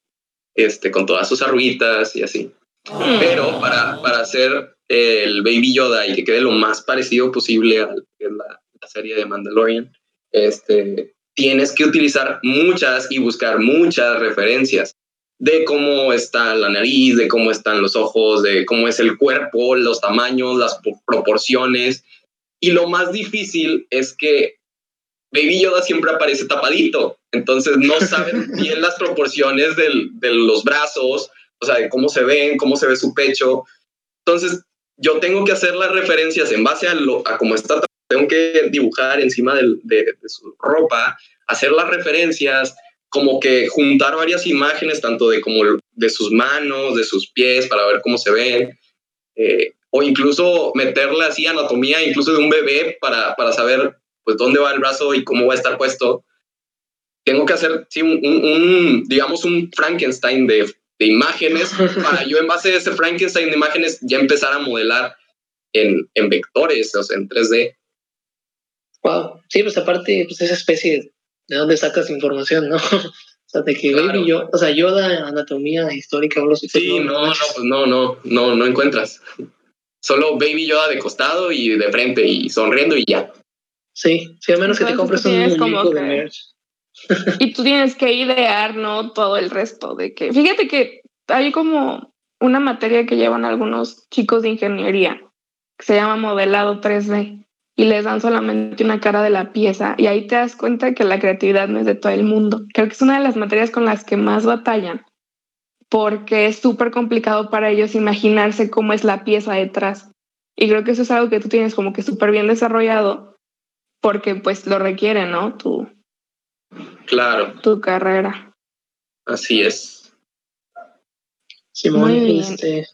este, con todas sus arruguitas y así. Mm. Pero para, para hacer el Baby Yoda y que quede lo más parecido posible a la, la serie de Mandalorian, este, tienes que utilizar muchas y buscar muchas referencias de cómo está la nariz, de cómo están los ojos, de cómo es el cuerpo, los tamaños, las proporciones. Y lo más difícil es que Baby Yoda siempre aparece tapadito, entonces no saben bien las proporciones del, de los brazos, o sea, de cómo se ven, cómo se ve su pecho. Entonces, yo tengo que hacer las referencias en base a, lo, a cómo está, tengo que dibujar encima de, de, su ropa, hacer las referencias, como que juntar varias imágenes, tanto de como de sus manos, de sus pies, para ver cómo se ven. Eh, o incluso meterle así anatomía incluso de un bebé para, para saber pues dónde va el brazo y cómo va a estar puesto. Tengo que hacer, sí, un, digamos, un Frankenstein de, de imágenes para yo en base a ese Frankenstein de imágenes ya empezar a modelar en, en vectores, o sea, en 3D. Wow, sí, pues aparte, pues esa especie de dónde sacas información, ¿no? O sea, de que claro. yo, o sea, yo da anatomía histórica o los Sí, no, no, pues no, no, no, no encuentras. Solo Baby Yoda de costado y de frente y sonriendo y ya. Sí, sí, a menos que te compres un muñeco de merch. y tú tienes que idear, ¿no? Todo el resto de que... Fíjate que hay como una materia que llevan algunos chicos de ingeniería que se llama modelado 3D y les dan solamente una cara de la pieza y ahí te das cuenta que la creatividad no es de todo el mundo. Creo que es una de las materias con las que más batallan porque es súper complicado para ellos imaginarse cómo es la pieza detrás. Y creo que eso es algo que tú tienes como que súper bien desarrollado porque pues lo requiere, ¿no? Tu, claro. Tu carrera. Así es. Simón, este,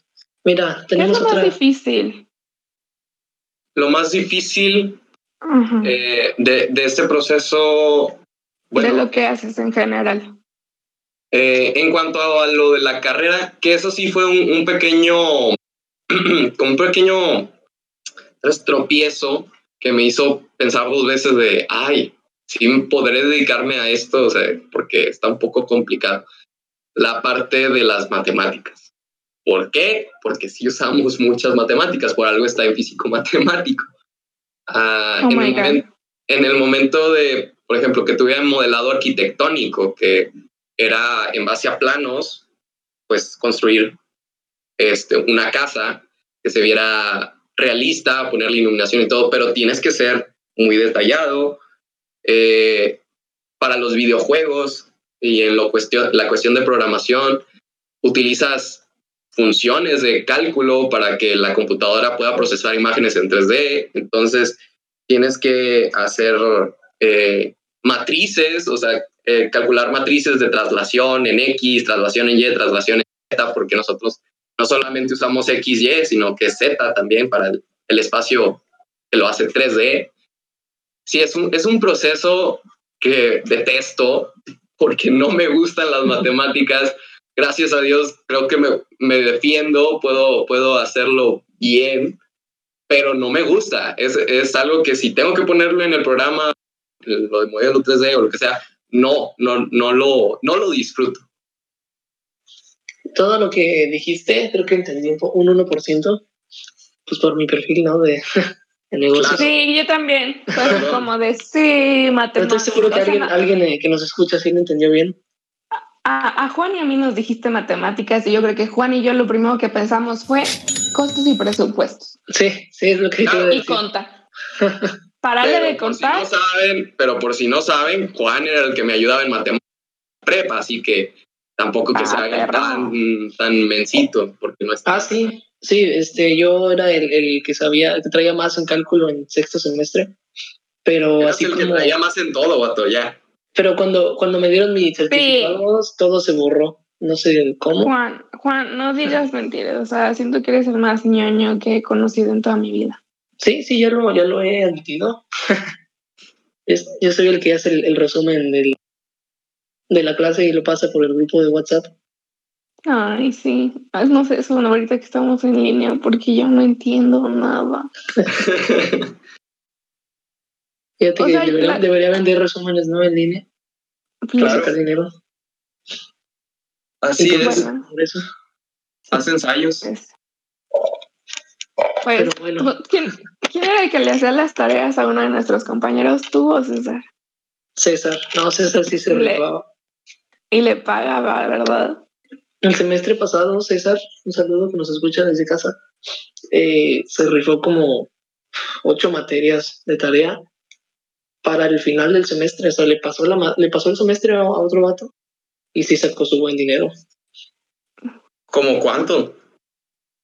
mira, tenemos ¿Qué es lo más difícil? Lo más difícil eh, de, de, este proceso... de lo que haces en general. Eh, en cuanto a lo de la carrera, que eso sí fue un, pequeño con un pequeño tropiezo que me hizo pensar dos veces de, ay, sí podré dedicarme a esto, o sea, porque está un poco complicado. La parte de las matemáticas. ¿Por qué? Porque sí usamos muchas matemáticas, por algo está en físico matemático. Ah, oh en, el momento de, por ejemplo, que tuviera modelado arquitectónico, que era en base a planos, pues construir este, una casa que se viera realista, poner la iluminación y todo, pero tienes que ser muy detallado. Eh, para los videojuegos y en lo cuestión, la cuestión de programación, utilizas funciones de cálculo para que la computadora pueda procesar imágenes en 3D. Entonces, tienes que hacer eh, matrices, o sea, eh, calcular matrices de traslación en X, traslación en Y, traslación en Z, porque nosotros no solamente usamos X, Y, sino que Z también para el, el espacio que lo hace 3D. Sí, es un, es un proceso que detesto porque no me gustan las matemáticas gracias a Dios, creo que me, me, defiendo, puedo, puedo hacerlo bien, pero no me gusta. Es, es algo que si tengo que ponerlo en el programa, lo de modelo 3D o lo que sea, no, no, no, lo, no lo disfruto. Todo lo que dijiste, creo que entendí un, un 1%, pues por mi perfil, ¿no? De, negocio. Sí, yo también. como de sí, matemáticas. Estoy seguro que alguien, alguien eh, que nos escucha sí lo entendió bien a, Juan y a mí nos dijiste matemáticas y yo creo que Juan y yo lo primero que pensamos fue costos y presupuestos. Sí, sí, es lo que claro. Y conta. Parale de contar. Si no saben, pero por si no saben, Juan era el que me ayudaba en matemáticas prepa, así que tampoco que ah, se haga tan, tan mensito, porque no está. Ah, sí, sí, este, yo era el, el que sabía, que traía más en cálculo en sexto semestre, pero así el como... que traía más en todo, vato, ya. Pero cuando, cuando me dieron mis certificados, todo se borró. No sé cómo. Juan, Juan, no digas mentiras. O sea, siento que eres el más ñoño que he conocido en toda mi vida. Sí, sí, ya lo, ya lo he admitido. yo soy el que hace el, resumen del, de la clase y lo pasa por el grupo de WhatsApp. Ay, sí. No sé, eso ahorita que estamos en línea, porque yo no entiendo nada. Fíjate que debería, vender resúmenes, ¿no? En línea. Para sacar dinero. Así es. Por eso. Haz ensayos. Pues, pues bueno. ¿quién, era el que le hacía las tareas a uno de nuestros compañeros? ¿Tú o César? César. No, César sí se rifaba. Y le pagaba, ¿verdad? El semestre pasado, César, un saludo que nos escucha desde casa, eh, se rifó como ocho materias de tarea para el final del semestre. O sea, le pasó, la, le pasó el semestre a, otro vato y sí sacó su buen dinero. ¿Cómo cuánto?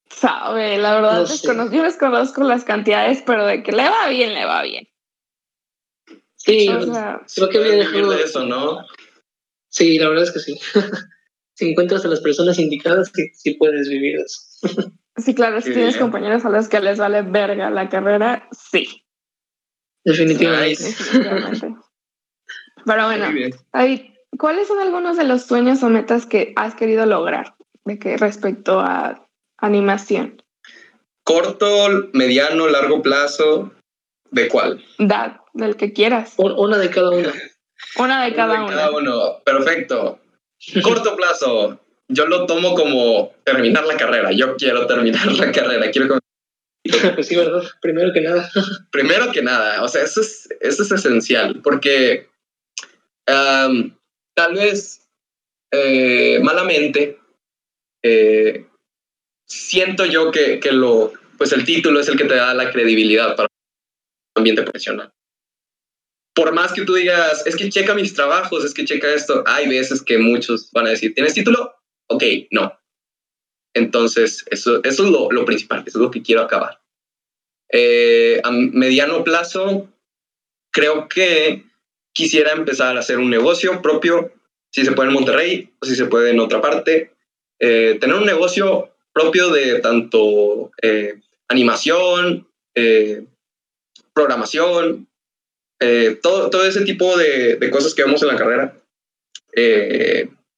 Sabe, la verdad, yo les conozco las cantidades, pero de que le va bien, le va bien. Sí, creo que dejado de eso, ¿no? Sí, la verdad es que sí. si encuentras a las personas indicadas, sí, sí puedes vivir eso. sí, claro, si tienes compañeros a los que les vale verga la carrera, sí. Definitivamente. Pero bueno, ¿cuáles son algunos de los sueños o metas que has querido lograr de que respecto a animación? Corto, mediano, largo plazo, ¿de cuál? Da, del que quieras. Una de cada uno. una de cada, Cada uno, perfecto. Corto plazo, yo lo tomo como terminar la carrera. Yo quiero terminar la carrera, quiero sí, ¿verdad? Primero que nada. Primero que nada, o sea, eso es, eso es esencial, porque tal vez eh, malamente eh, siento yo que, que, lo, pues el título es el que te da la credibilidad para un ambiente profesional. Por más que tú digas, es que checa mis trabajos, es que checa esto, hay veces que muchos van a decir, ¿tienes título? Ok, no. Entonces, eso, eso es lo, lo principal, eso es lo que quiero acabar. Eh, a mediano plazo, creo que quisiera empezar a hacer un negocio propio, si se puede en Monterrey o si se puede en otra parte. Eh, tener un negocio propio de tanto eh, animación, programación, todo, todo ese tipo de, de, cosas que vemos en la carrera.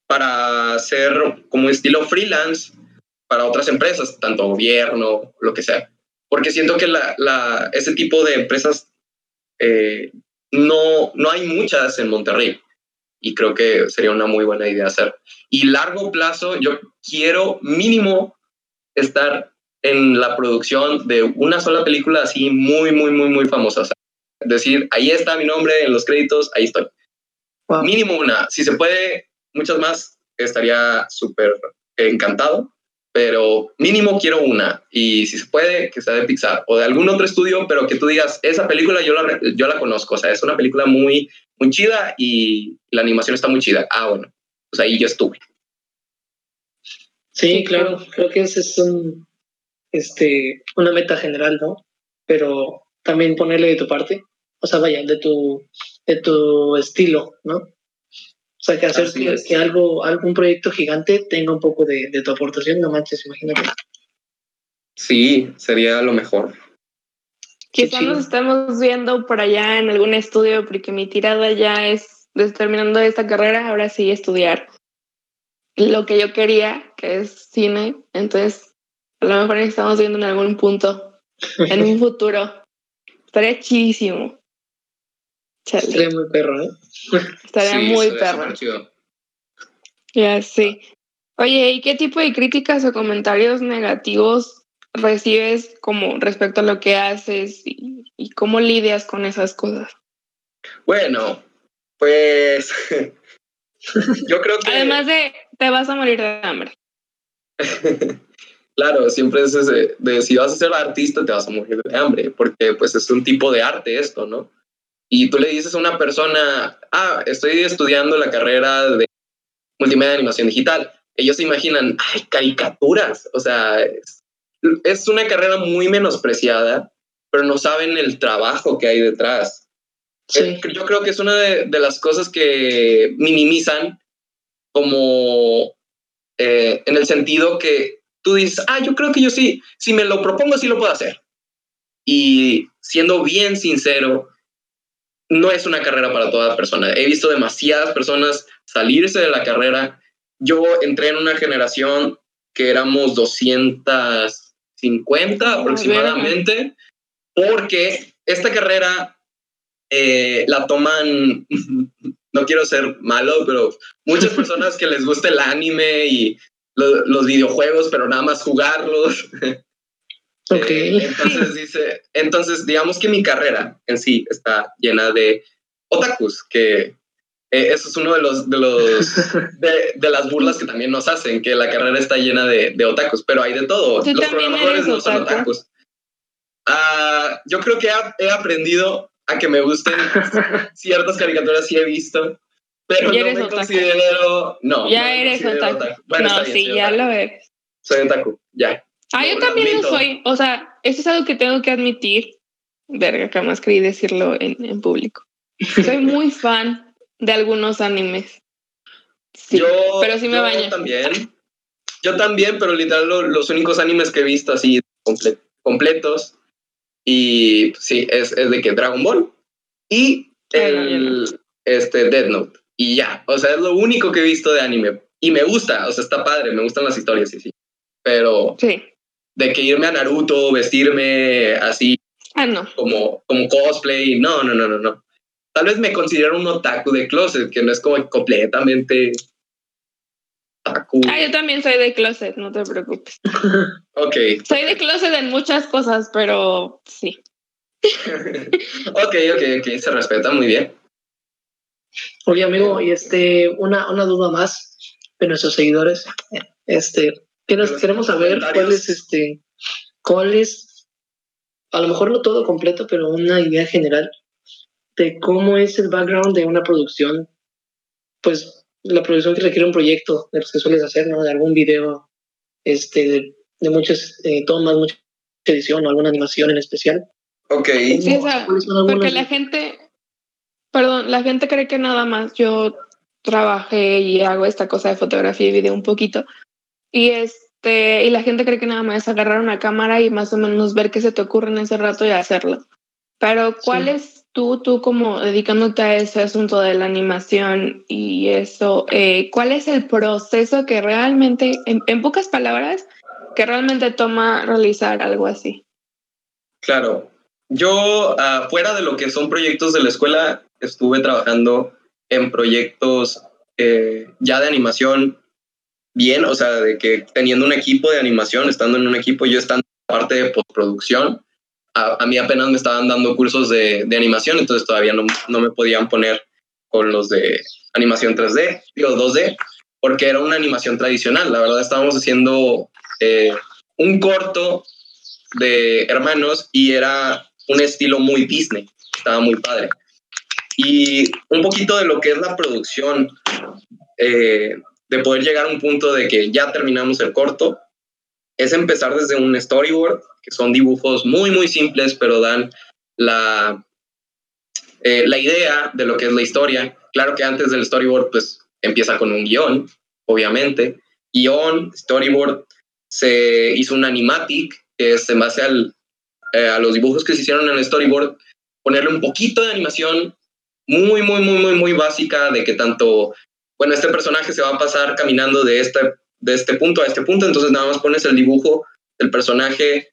para hacer como estilo freelance para otras empresas, tanto gobierno, lo que sea. Porque siento que la, la, ese tipo de empresas eh, no, no hay muchas en Monterrey y creo que sería una muy buena idea hacer. Y largo plazo, yo quiero mínimo estar en la producción de una sola película así muy, muy, muy, muy famosa. decir, ahí está mi nombre en los créditos, ahí estoy. Mínimo una. Si se puede, muchas más, estaría súper encantado, pero mínimo quiero una. Y si se puede, que sea de Pixar o de algún otro estudio, pero que tú digas, esa película yo la, yo la conozco. O sea, es una película muy, muy chida y la animación está muy chida. Ah, bueno, pues ahí yo estuve. Sí, claro, creo que ese es un, este, una meta general, ¿no? Pero también ponerle de tu parte, o sea, vaya, de tu, de tu estilo, ¿no? O sea, que hacer que, algo, algún proyecto gigante tenga un poco de, de tu aportación, no manches, imagínate. Sí, sería lo mejor. Quizá nos estamos viendo por allá en algún estudio, porque mi tirada ya es, terminando esta carrera, ahora sí estudiar lo que yo quería, que es cine. Entonces, a lo mejor estamos viendo en algún punto, en un futuro. Estaría chidísimo. Estaría muy perro, ¿eh? Estaría muy perro. Ya, sí. Oye, ¿y qué tipo de críticas o comentarios negativos recibes como respecto a lo que haces y, y cómo lidias con esas cosas? Bueno, pues yo creo que... Además de, te vas a morir de hambre. claro, siempre es ese, de si vas a ser artista te vas a morir de hambre, porque pues es un tipo de arte esto, ¿no? Y tú le dices a una persona, ah, estoy estudiando la carrera de multimedia de animación digital. Ellos se imaginan, ay, caricaturas. O sea, es, es una carrera muy menospreciada, pero no saben el trabajo que hay detrás. Sí. Yo creo que es una de, de las cosas que minimizan como eh, en el sentido que tú dices, ah, yo creo que yo sí, si me lo propongo, sí lo puedo hacer. Y siendo bien sincero, no es una carrera para toda persona. He visto demasiadas personas salirse de la carrera. Yo entré en una generación que éramos 250 aproximadamente, porque esta carrera eh, la toman no quiero ser malo, pero muchas personas que les gusta el anime y los videojuegos, pero nada más jugarlos. Ok. Eh, entonces dice, entonces digamos que mi carrera en sí está llena de otakus, que eh, eso es uno de los de los de, las burlas que también nos hacen, que la carrera está llena de, de otakus, pero hay de todo. Los programadores no son otakus. Ah, yo creo que he aprendido a que me gusten ciertas caricaturas sí he visto, pero no me considero... No, ya eres otaku. Bueno, no, sí, ya lo eres. Soy otaku, ya. Ah, yo también lo soy. O sea, eso es algo que tengo que admitir. Verga, jamás creí decirlo en, en público. Soy muy fan de algunos animes. Sí, yo, pero sí me baño. Yo también. Yo también, pero literal los únicos animes que he visto así completos y sí, es, es de que Dragon Ball y el este, Dead Note. Y ya, o sea, es lo único que he visto de anime. Y me gusta, o sea, está padre, me gustan las historias y sí. Pero sí. De que irme a Naruto, vestirme así ah, no. como, como cosplay, no, no, no, no, no. Tal vez me considero un otaku de closet, que no es como completamente Ah, yo también soy de closet, no te preocupes. ok. Soy de closet en muchas cosas, pero sí. ok, ok, ok, se respeta muy bien. Oye, amigo, y este, una, una duda más de nuestros seguidores. Este, queremos saber cuál es este, cuál es, a lo mejor no todo completo, pero una idea general de cómo es el background de una producción, pues la producción que requiere un proyecto de los que sueles hacer, ¿no? De algún video, este, de, muchas eh, tomas, mucha edición o alguna animación en especial. Ok. Sí, o sea, porque la gente, perdón, la gente cree que nada más yo trabajé y hago esta cosa de fotografía y video un poquito. Y este, y la gente cree que nada más es agarrar una cámara y más o menos ver qué se te ocurre en ese rato y hacerlo. Pero ¿cuál es tú, tú como dedicándote a ese asunto de la animación y eso, eh, ¿cuál es el proceso que realmente, en, pocas palabras, que realmente toma realizar algo así? Claro, yo uh, fuera de lo que son proyectos de la escuela, estuve trabajando en proyectos eh, ya de animación bien, o sea, de que teniendo un equipo de animación, estando en un equipo, yo estando en parte de postproducción, a, a, mí apenas me estaban dando cursos de, de animación, entonces todavía no, no, me podían poner con los de animación 3D, digo 2D, porque era una animación tradicional. La verdad, estábamos haciendo eh, un corto de hermanos y era un estilo muy Disney, estaba muy padre. Y un poquito de lo que es la producción, eh, de poder llegar a un punto de que ya terminamos el corto, es empezar desde un storyboard, que son dibujos muy, muy simples, pero dan la, eh, la idea de lo que es la historia. Claro que antes del storyboard, pues empieza con un guion, obviamente. Guión, storyboard, se hizo un animatic, que es en base al, eh, a los dibujos que se hicieron en el storyboard, ponerle un poquito de animación muy, muy, muy, muy, muy básica de que tanto, bueno, este personaje se va a pasar caminando de este, de este punto a este punto, entonces nada más pones el dibujo del personaje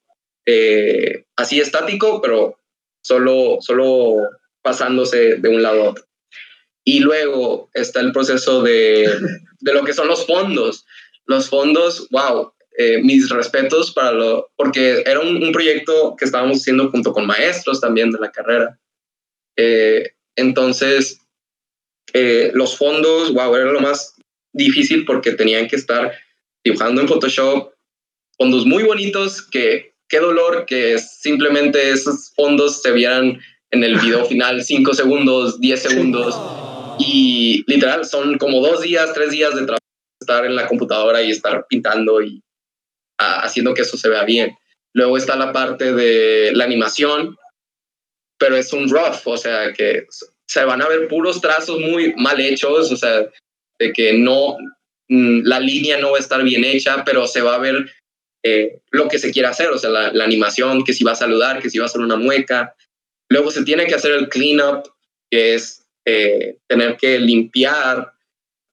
eh, así estático, pero solo, solo pasándose de un lado a otro. Y luego está el proceso de, de lo que son los fondos. Los fondos, wow, eh, mis respetos para lo, porque era un, un, proyecto que estábamos haciendo junto con maestros también de la carrera. Eh, entonces, eh, los fondos, wow, era lo más difícil porque tenían que estar dibujando en Photoshop fondos muy bonitos que qué dolor que simplemente esos fondos se vieran en el video final 5 segundos, 10 segundos y literal son como dos días, tres días de trabajo estar en la computadora y estar pintando y a, haciendo que eso se vea bien. Luego está la parte de la animación, pero es un rough, o sea, que se van a ver puros trazos muy mal hechos, o sea, de que no, mm, la línea no va a estar bien hecha, pero se va a ver eh, lo que se quiere hacer, o sea, la, animación, que si va a saludar, que si va a hacer una mueca. Luego se tiene que hacer el cleanup, que es eh, tener que limpiar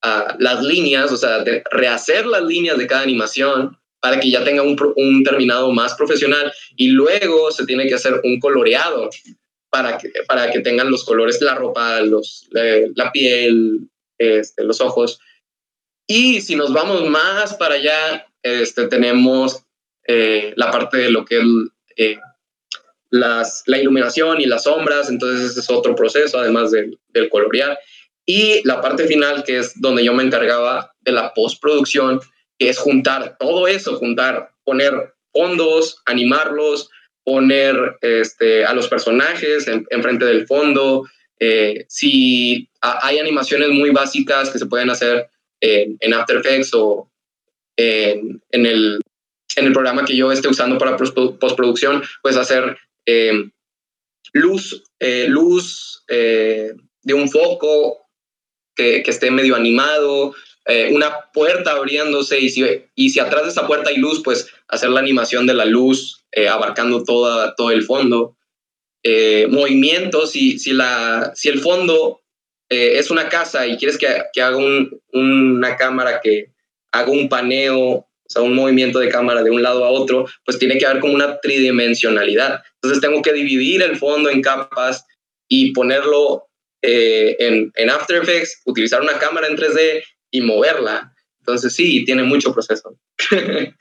uh, las líneas, o sea, rehacer las líneas de cada animación para que ya tenga un, terminado más profesional y luego se tiene que hacer un coloreado para que, para que tengan los colores, la ropa, los, eh, la piel, este, los ojos. Y si nos vamos más para allá, este, tenemos eh, la parte de lo que es eh, las, la iluminación y las sombras, entonces ese es otro proceso, además del, del colorear. Y la parte final, que es donde yo me encargaba de la postproducción, que es juntar todo eso, juntar, poner fondos, animarlos, poner este, a los personajes enfrente en del fondo. Eh, si hay animaciones muy básicas que se pueden hacer en, en After Effects o en, en, el, en el programa que yo esté usando para postproducción, pues hacer eh, luz, eh, luz eh, de un foco que, que, esté medio animado, eh, una puerta abriéndose y si, y si atrás de esa puerta hay luz, pues hacer la animación de la luz eh, abarcando toda, todo el fondo. Eh, movimientos, si, si, la, si el fondo eh, es una casa y quieres que, que haga un, una cámara que haga un paneo, o sea, un movimiento de cámara de un lado a otro, pues tiene que haber como una tridimensionalidad. Entonces tengo que dividir el fondo en capas y ponerlo eh, en, en, After Effects, utilizar una cámara en 3D y moverla. Entonces sí, tiene mucho proceso.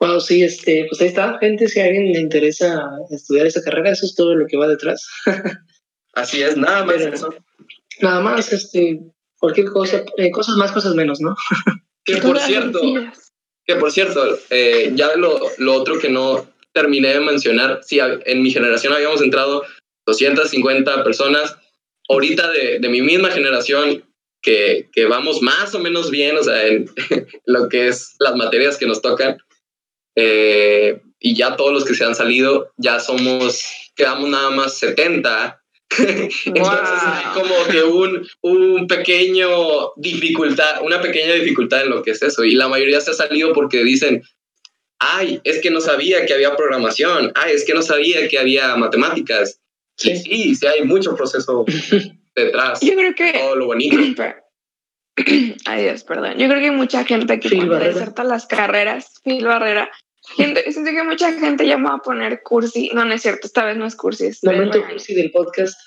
Bueno, sí, este, pues ahí está, gente, si a alguien le interesa estudiar esa carrera, eso es todo lo que va detrás. Así es, nada más Pero, eso. Nada más, este, cualquier cosa, eh, cosas más, cosas menos, ¿no? que por cierto, que por cierto, eh, ya lo, lo otro que no terminé de mencionar, sí, en mi generación habíamos entrado 250 personas, ahorita de, de mi misma generación, que, que, vamos más o menos bien, o sea, en lo que es las materias que nos tocan, eh, y ya todos los que se han salido, ya somos, quedamos nada más 70. Entonces wow. hay como que un, un pequeño dificultad, una pequeña dificultad en lo que es eso. Y la mayoría se ha salido porque dicen, ay, es que no sabía que había programación, ay, es que no sabía que había matemáticas. Sí, sí, sí hay mucho proceso detrás. Yo creo que todo lo bonito. Ay Dios, perdón. Yo creo que hay mucha gente que Phil cuando deserta las carreras, Phil Barrera, gente, siento que mucha gente ya me va a poner cursi. No, no es cierto, esta vez no es cursi. Es Momento regaño. cursi del podcast.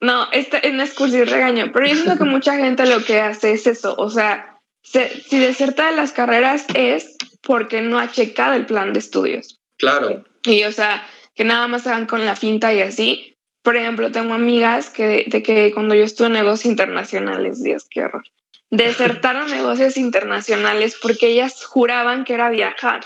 No, este no es cursi, es regaño. Pero yo siento que mucha gente lo que hace es eso. O sea, se- si deserta de las carreras es porque no ha checado el plan de estudios. Claro. Y o sea, que nada más hagan con la finta y así. Por ejemplo, tengo amigas que de que cuando yo estuve en negocios internacionales, Dios, qué horror, desertaron negocios internacionales porque ellas juraban que era viajar.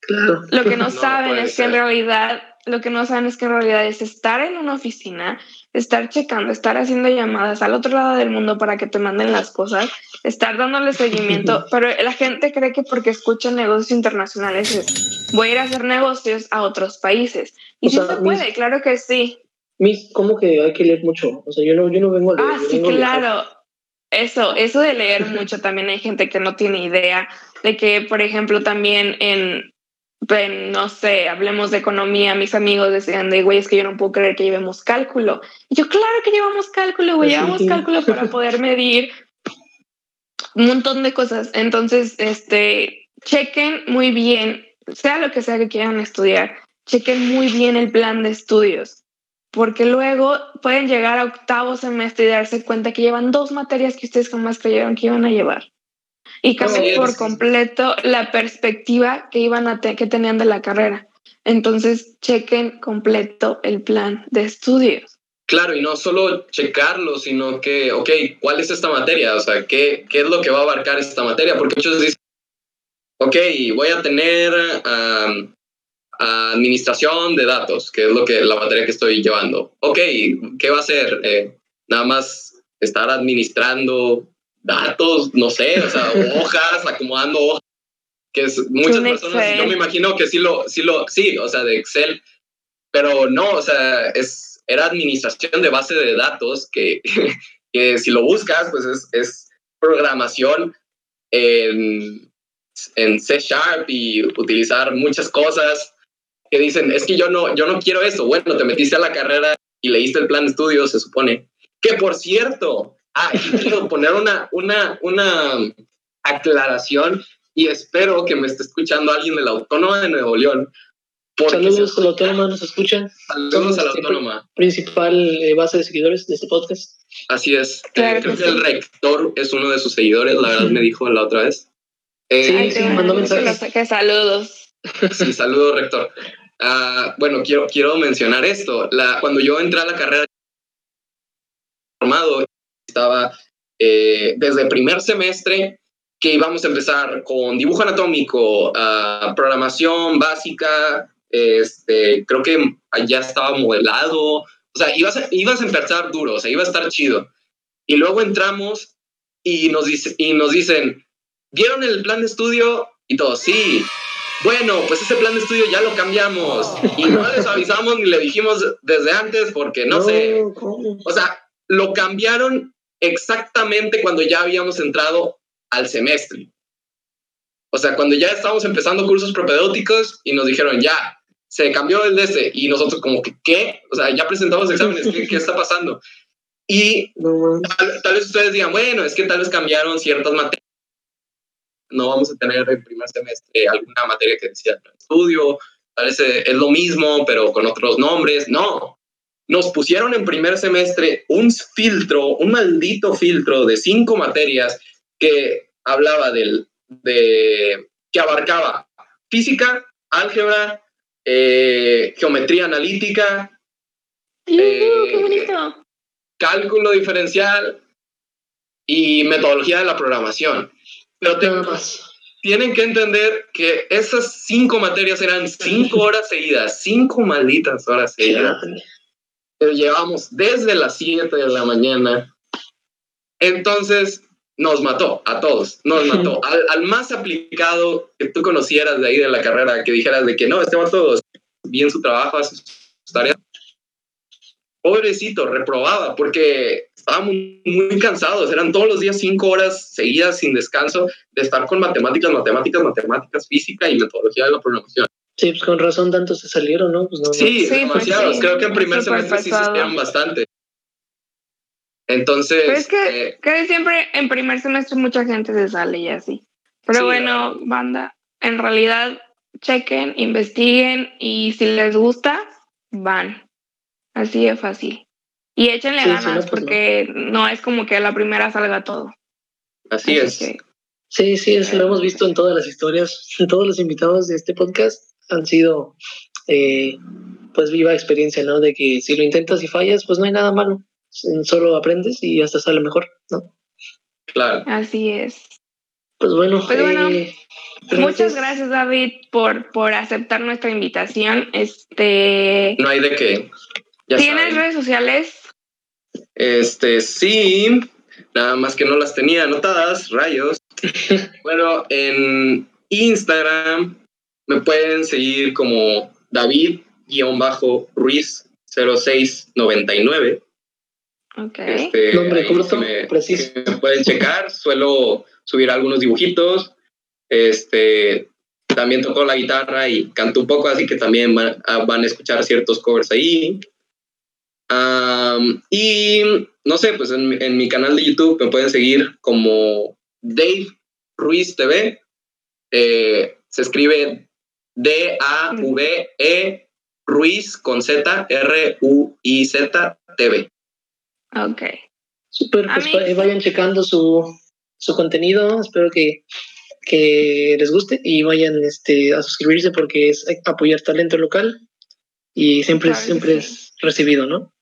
Claro. Lo que no, No saben es que en ser. realidad, lo que no saben es que en realidad es estar en una oficina, estar checando, estar haciendo llamadas al otro lado del mundo para que te manden las cosas, estar dándole seguimiento, pero la gente cree que porque escuchan negocios internacionales es voy a ir a hacer negocios a otros países. Y O sí sea, se mis- puede, claro que sí. Mis, ¿cómo que hay que leer mucho? O sea, yo no, yo no vengo a leer. Ah, sí, vengo a claro. Eso, eso de leer mucho también hay gente que no tiene idea de que, por ejemplo, también en, en, no sé, hablemos de economía, mis amigos decían de, güey, es que yo no puedo creer que llevemos cálculo. Y yo, claro que llevamos cálculo, güey, Sí. llevamos cálculo para poder medir un montón de cosas. Entonces, este, chequen muy bien, sea lo que sea que quieran estudiar, chequen muy bien el plan de estudios, porque luego pueden llegar a octavo semestre y darse cuenta que llevan dos materias que ustedes jamás creyeron que iban a llevar. Y es. por completo la perspectiva que iban a te- que tenían de la carrera. Entonces, chequen completo el plan de estudios. Claro, y no solo checarlo, sino que, ok, ¿cuál es esta materia? O sea, ¿qué, qué es lo que va a abarcar esta materia? Porque muchos dicen, ok, voy a tener am, administración de datos, que es lo que la materia que estoy llevando. Ok, ¿qué va a hacer? Eh, nada más estar administrando datos, no sé, o sea, hojas, acomodando hojas, que es muchas personas, Excel. yo me imagino que sí lo, sí lo, sí, o sea, de Excel, pero no, o sea, es, era administración de base de datos que, que si lo buscas, pues es, es programación en, en C Sharp y utilizar muchas cosas que dicen, es que yo no, yo no quiero eso. Bueno, te metiste a la carrera y leíste el plan de estudios, se supone. Que por cierto, ah, quiero poner una, una, una aclaración y espero que me esté escuchando alguien de la Autónoma de Nuevo León. Saludos se- a la autónoma, nos escuchan. Saludos a la Siempre. Autónoma. Principal eh, base de seguidores de este podcast. Así es. Claro Eh, creo que que el rector es uno de sus seguidores, la verdad me dijo la otra vez. Eh, Sí, sí, mandó mensajes. saludos. Sí, saludo, rector. Ah, bueno, quiero, quiero mencionar esto. La, cuando yo entré a la carrera formado, estaba eh, desde primer semestre que íbamos a empezar con dibujo anatómico, ah, programación básica, este, creo que ya estaba modelado, o sea, ibas a, ibas a empezar duro, o sea, iba a estar chido. Y luego entramos y nos, dice, y nos dicen, ¿vieron el plan de estudio? Y todos, sí. Bueno, pues ese plan de estudio ya lo cambiamos y no les avisamos ni le dijimos desde antes porque no, sé. ¿cómo? O sea, lo cambiaron exactamente cuando ya habíamos entrado al semestre. O sea, cuando ya estábamos empezando cursos propedéuticos y nos dijeron, ya, se cambió el de este. Y nosotros como que, ¿qué? O sea, ya presentamos exámenes, ¿qué, qué está pasando? Y No, tal, tal vez ustedes digan, bueno, es que tal vez cambiaron ciertas materias. No vamos a tener el primer semestre alguna materia que decía plan de estudio, tal vez eh, es lo mismo, pero con otros nombres. No, nos pusieron en primer semestre un filtro, un maldito filtro de cinco materias que hablaba del, de, que abarcaba física, álgebra, eh, geometría analítica, Eh, qué bonito. cálculo diferencial y metodología de la programación. Pero más. tienen que entender que esas cinco materias eran cinco horas seguidas, cinco malditas horas seguidas. llevamos desde las 7 de la mañana. Entonces nos mató a todos, nos mató. Al, al más aplicado que tú conocieras de ahí de la carrera, que dijeras de que no, este vato bien su trabajo, hace sus tareas. Pobrecito, reprobaba porque estábamos muy cansados. Eran todos los días cinco horas seguidas sin descanso de estar con matemáticas, matemáticas, matemáticas, física y metodología de la programación. Sí, pues con razón tantos se salieron, ¿no? Pues no, Sí, Sí, demasiados. sí, Creo que en primer semestre sí se salieron bastante. Entonces. Pero es que, eh, que, siempre en primer semestre mucha gente se sale y así. Pero bueno, banda, en realidad chequen, investiguen y si les gusta, van. Así de fácil. Y échenle ganas porque no. es como que a la primera salga todo. Así, es. Sí, sí, eso lo hemos visto en todas las historias. Todos los invitados de este podcast han sido, eh, pues, viva experiencia, ¿no? De que si lo intentas y fallas, pues no hay nada malo. Solo aprendes y hasta sale mejor, ¿no? Claro. Así es. Pues bueno, pues bueno eh, muchas gracias David por, por aceptar nuestra invitación. Este. No hay de qué. ¿Tienes redes sociales? Este, sí, nada más que no las tenía anotadas, rayos. bueno, en Instagram me pueden seguir como David-Ruiz0699. Ok. Este, Nombre corto, preciso. Me pueden checar, suelo subir algunos dibujitos. Este, también toco la guitarra y canto un poco, así que también van a escuchar ciertos covers ahí y no sé, pues en, mi canal de YouTube me pueden seguir como Dave Ruiz TV. Eh, se escribe D-A-V-E Ruiz con Z, R-U-I-Z TV. Ok. Super, pues vayan checando su, su contenido. Espero que, que les guste y vayan este, a suscribirse porque es apoyar talento local y siempre, siempre es recibido, ¿no?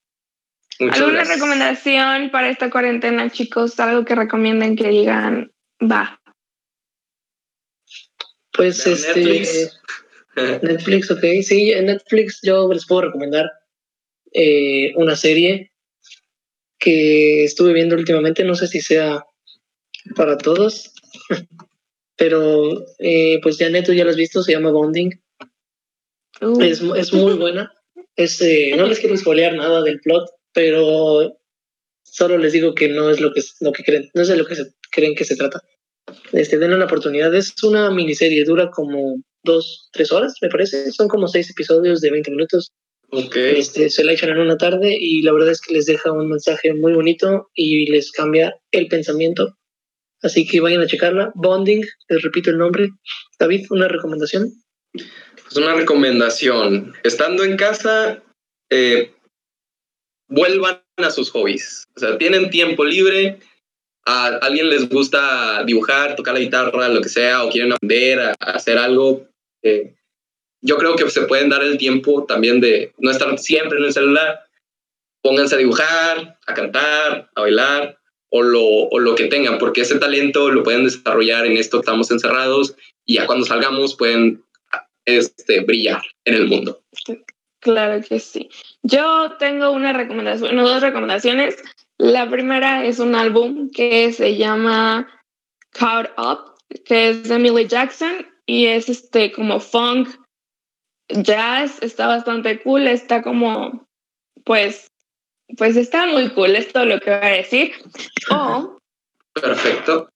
¿Alguna recomendación para esta cuarentena, chicos? Algo que recomienden que digan, va. Pues este. Netflix. Netflix, ok. Sí, en Netflix yo les puedo recomendar eh, una serie que estuve viendo últimamente. No sé si sea para todos, pero eh, pues ya neto ya lo has visto. Se llama Bonding. Uh. Es, es, muy buena. Es, eh, no les quiero espolear nada del plot, pero solo les digo que no es lo que, lo que creen, no es de lo que se, creen que se trata. Este, denle una oportunidad. Es una miniserie, dura como dos, tres horas, me parece. Son como seis episodios de 20 minutos. Okay. Este, se la echan en una tarde y la verdad es que les deja un mensaje muy bonito y les cambia el pensamiento. Así que vayan a checarla. Bonding, les repito el nombre. David, ¿una recomendación? Pues una recomendación. Estando en casa, eh, vuelvan a sus hobbies. O sea, tienen tiempo libre, a alguien les gusta dibujar, tocar la guitarra, lo que sea, o quieren aprender a, hacer algo. Eh, yo creo que se pueden dar el tiempo también de no estar siempre en el celular. Pónganse a dibujar, a cantar, a bailar o lo, o lo que tengan, porque ese talento lo pueden desarrollar en esto estamos encerrados y ya cuando salgamos pueden este, brillar en el mundo. Claro que sí. Yo tengo una recomendación, dos recomendaciones. La primera es un álbum que se llama Caught Up, que es de Millie Jackson y es este como funk jazz, está bastante cool, está como pues pues está muy cool, es todo lo que voy a decir. O Perfecto.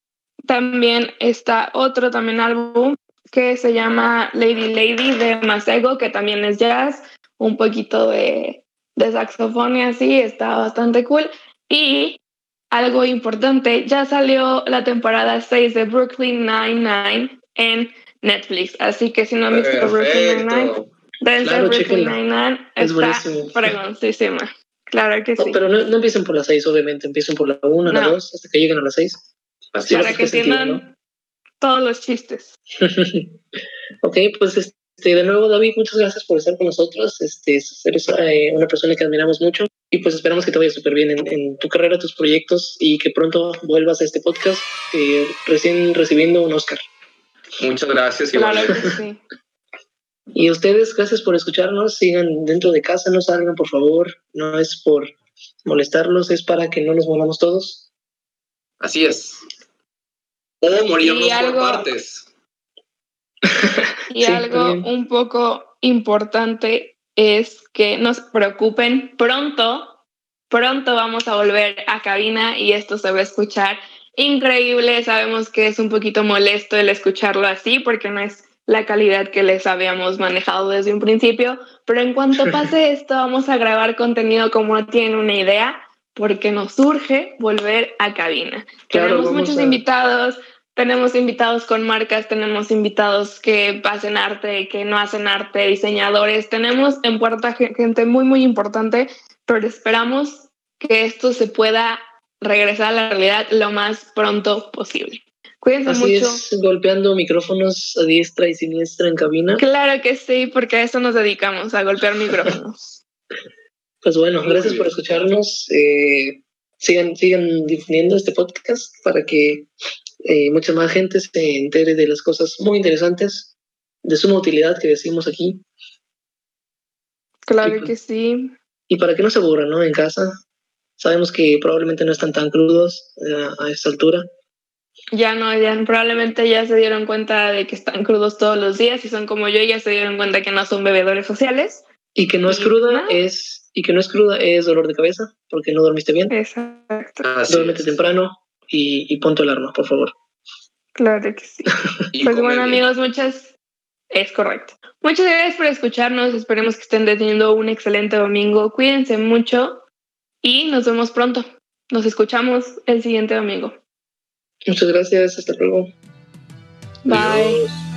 También está otro también álbum que se llama Lady Lady de Masego, que también es jazz un poquito de, de saxofón y así, está bastante cool. Y algo importante, ya salió la temporada 6 de Brooklyn Nine-Nine en Netflix, así que si no han visto Brooklyn Nine-Nine, desde Brooklyn Nine-Nine está fregoncísima. Claro que sí. Pero no, no, empiecen por la 6, obviamente, empiecen por la 1, la 2, hasta que lleguen a la 6. Para que entiendan todos los chistes. ok, pues este, de nuevo, David, muchas gracias por estar con nosotros. Este, eres eh, una persona que admiramos mucho y pues esperamos que te vaya súper bien en, tu carrera, tus proyectos y que pronto vuelvas a este podcast eh, recién recibiendo un Oscar. Muchas gracias. Claro sí. Y ustedes, gracias por escucharnos. Sigan dentro de casa, no salgan, por favor. No es por molestarlos, es para que no nos volvamos todos. Así es. O morirnos por partes. Y algo un poco importante es que nos preocupen pronto, pronto vamos a volver a cabina y esto se va a escuchar increíble. Sabemos que es un poquito molesto el escucharlo así porque no es la calidad que les habíamos manejado desde un principio, pero en cuanto pase esto vamos a grabar contenido como no tienen una idea porque nos urge volver a cabina. Claro, tenemos muchos a- invitados, tenemos invitados con marcas, tenemos invitados que hacen arte, que no hacen arte, diseñadores, tenemos en puerta ge- gente muy, muy importante, pero esperamos que esto se pueda regresar a la realidad lo más pronto posible. Cuídense Así mucho. es, golpeando micrófonos a diestra y siniestra en cabina. Claro que sí, porque a eso nos dedicamos, a golpear micrófonos. Pues bueno, Muy gracias bien. por escucharnos. Eh, sigan, sigan difundiendo este podcast para que eh, mucha más gente se entere de las cosas muy interesantes, de suma utilidad que decimos aquí, Claro Sí. que sí. y para que no se aburran ¿no? en casa. Sabemos que probablemente no están tan crudos eh, a esta altura. Ya no, ya probablemente ya se dieron cuenta de que están crudos todos los días y son como yo y ya se dieron cuenta que no son bebedores sociales. Y que no es cruda es y que no es cruda es dolor de cabeza porque no dormiste bien. Exacto. Duérmete temprano y, y pon tu alarma, por favor. Claro que sí. Pues bueno, bien. amigos, muchas. Es correcto. Muchas gracias por escucharnos. Esperemos que estén teniendo un excelente domingo. Cuídense mucho y nos vemos pronto. Nos escuchamos el siguiente domingo. Muchas gracias, hasta luego. Bye. Adiós.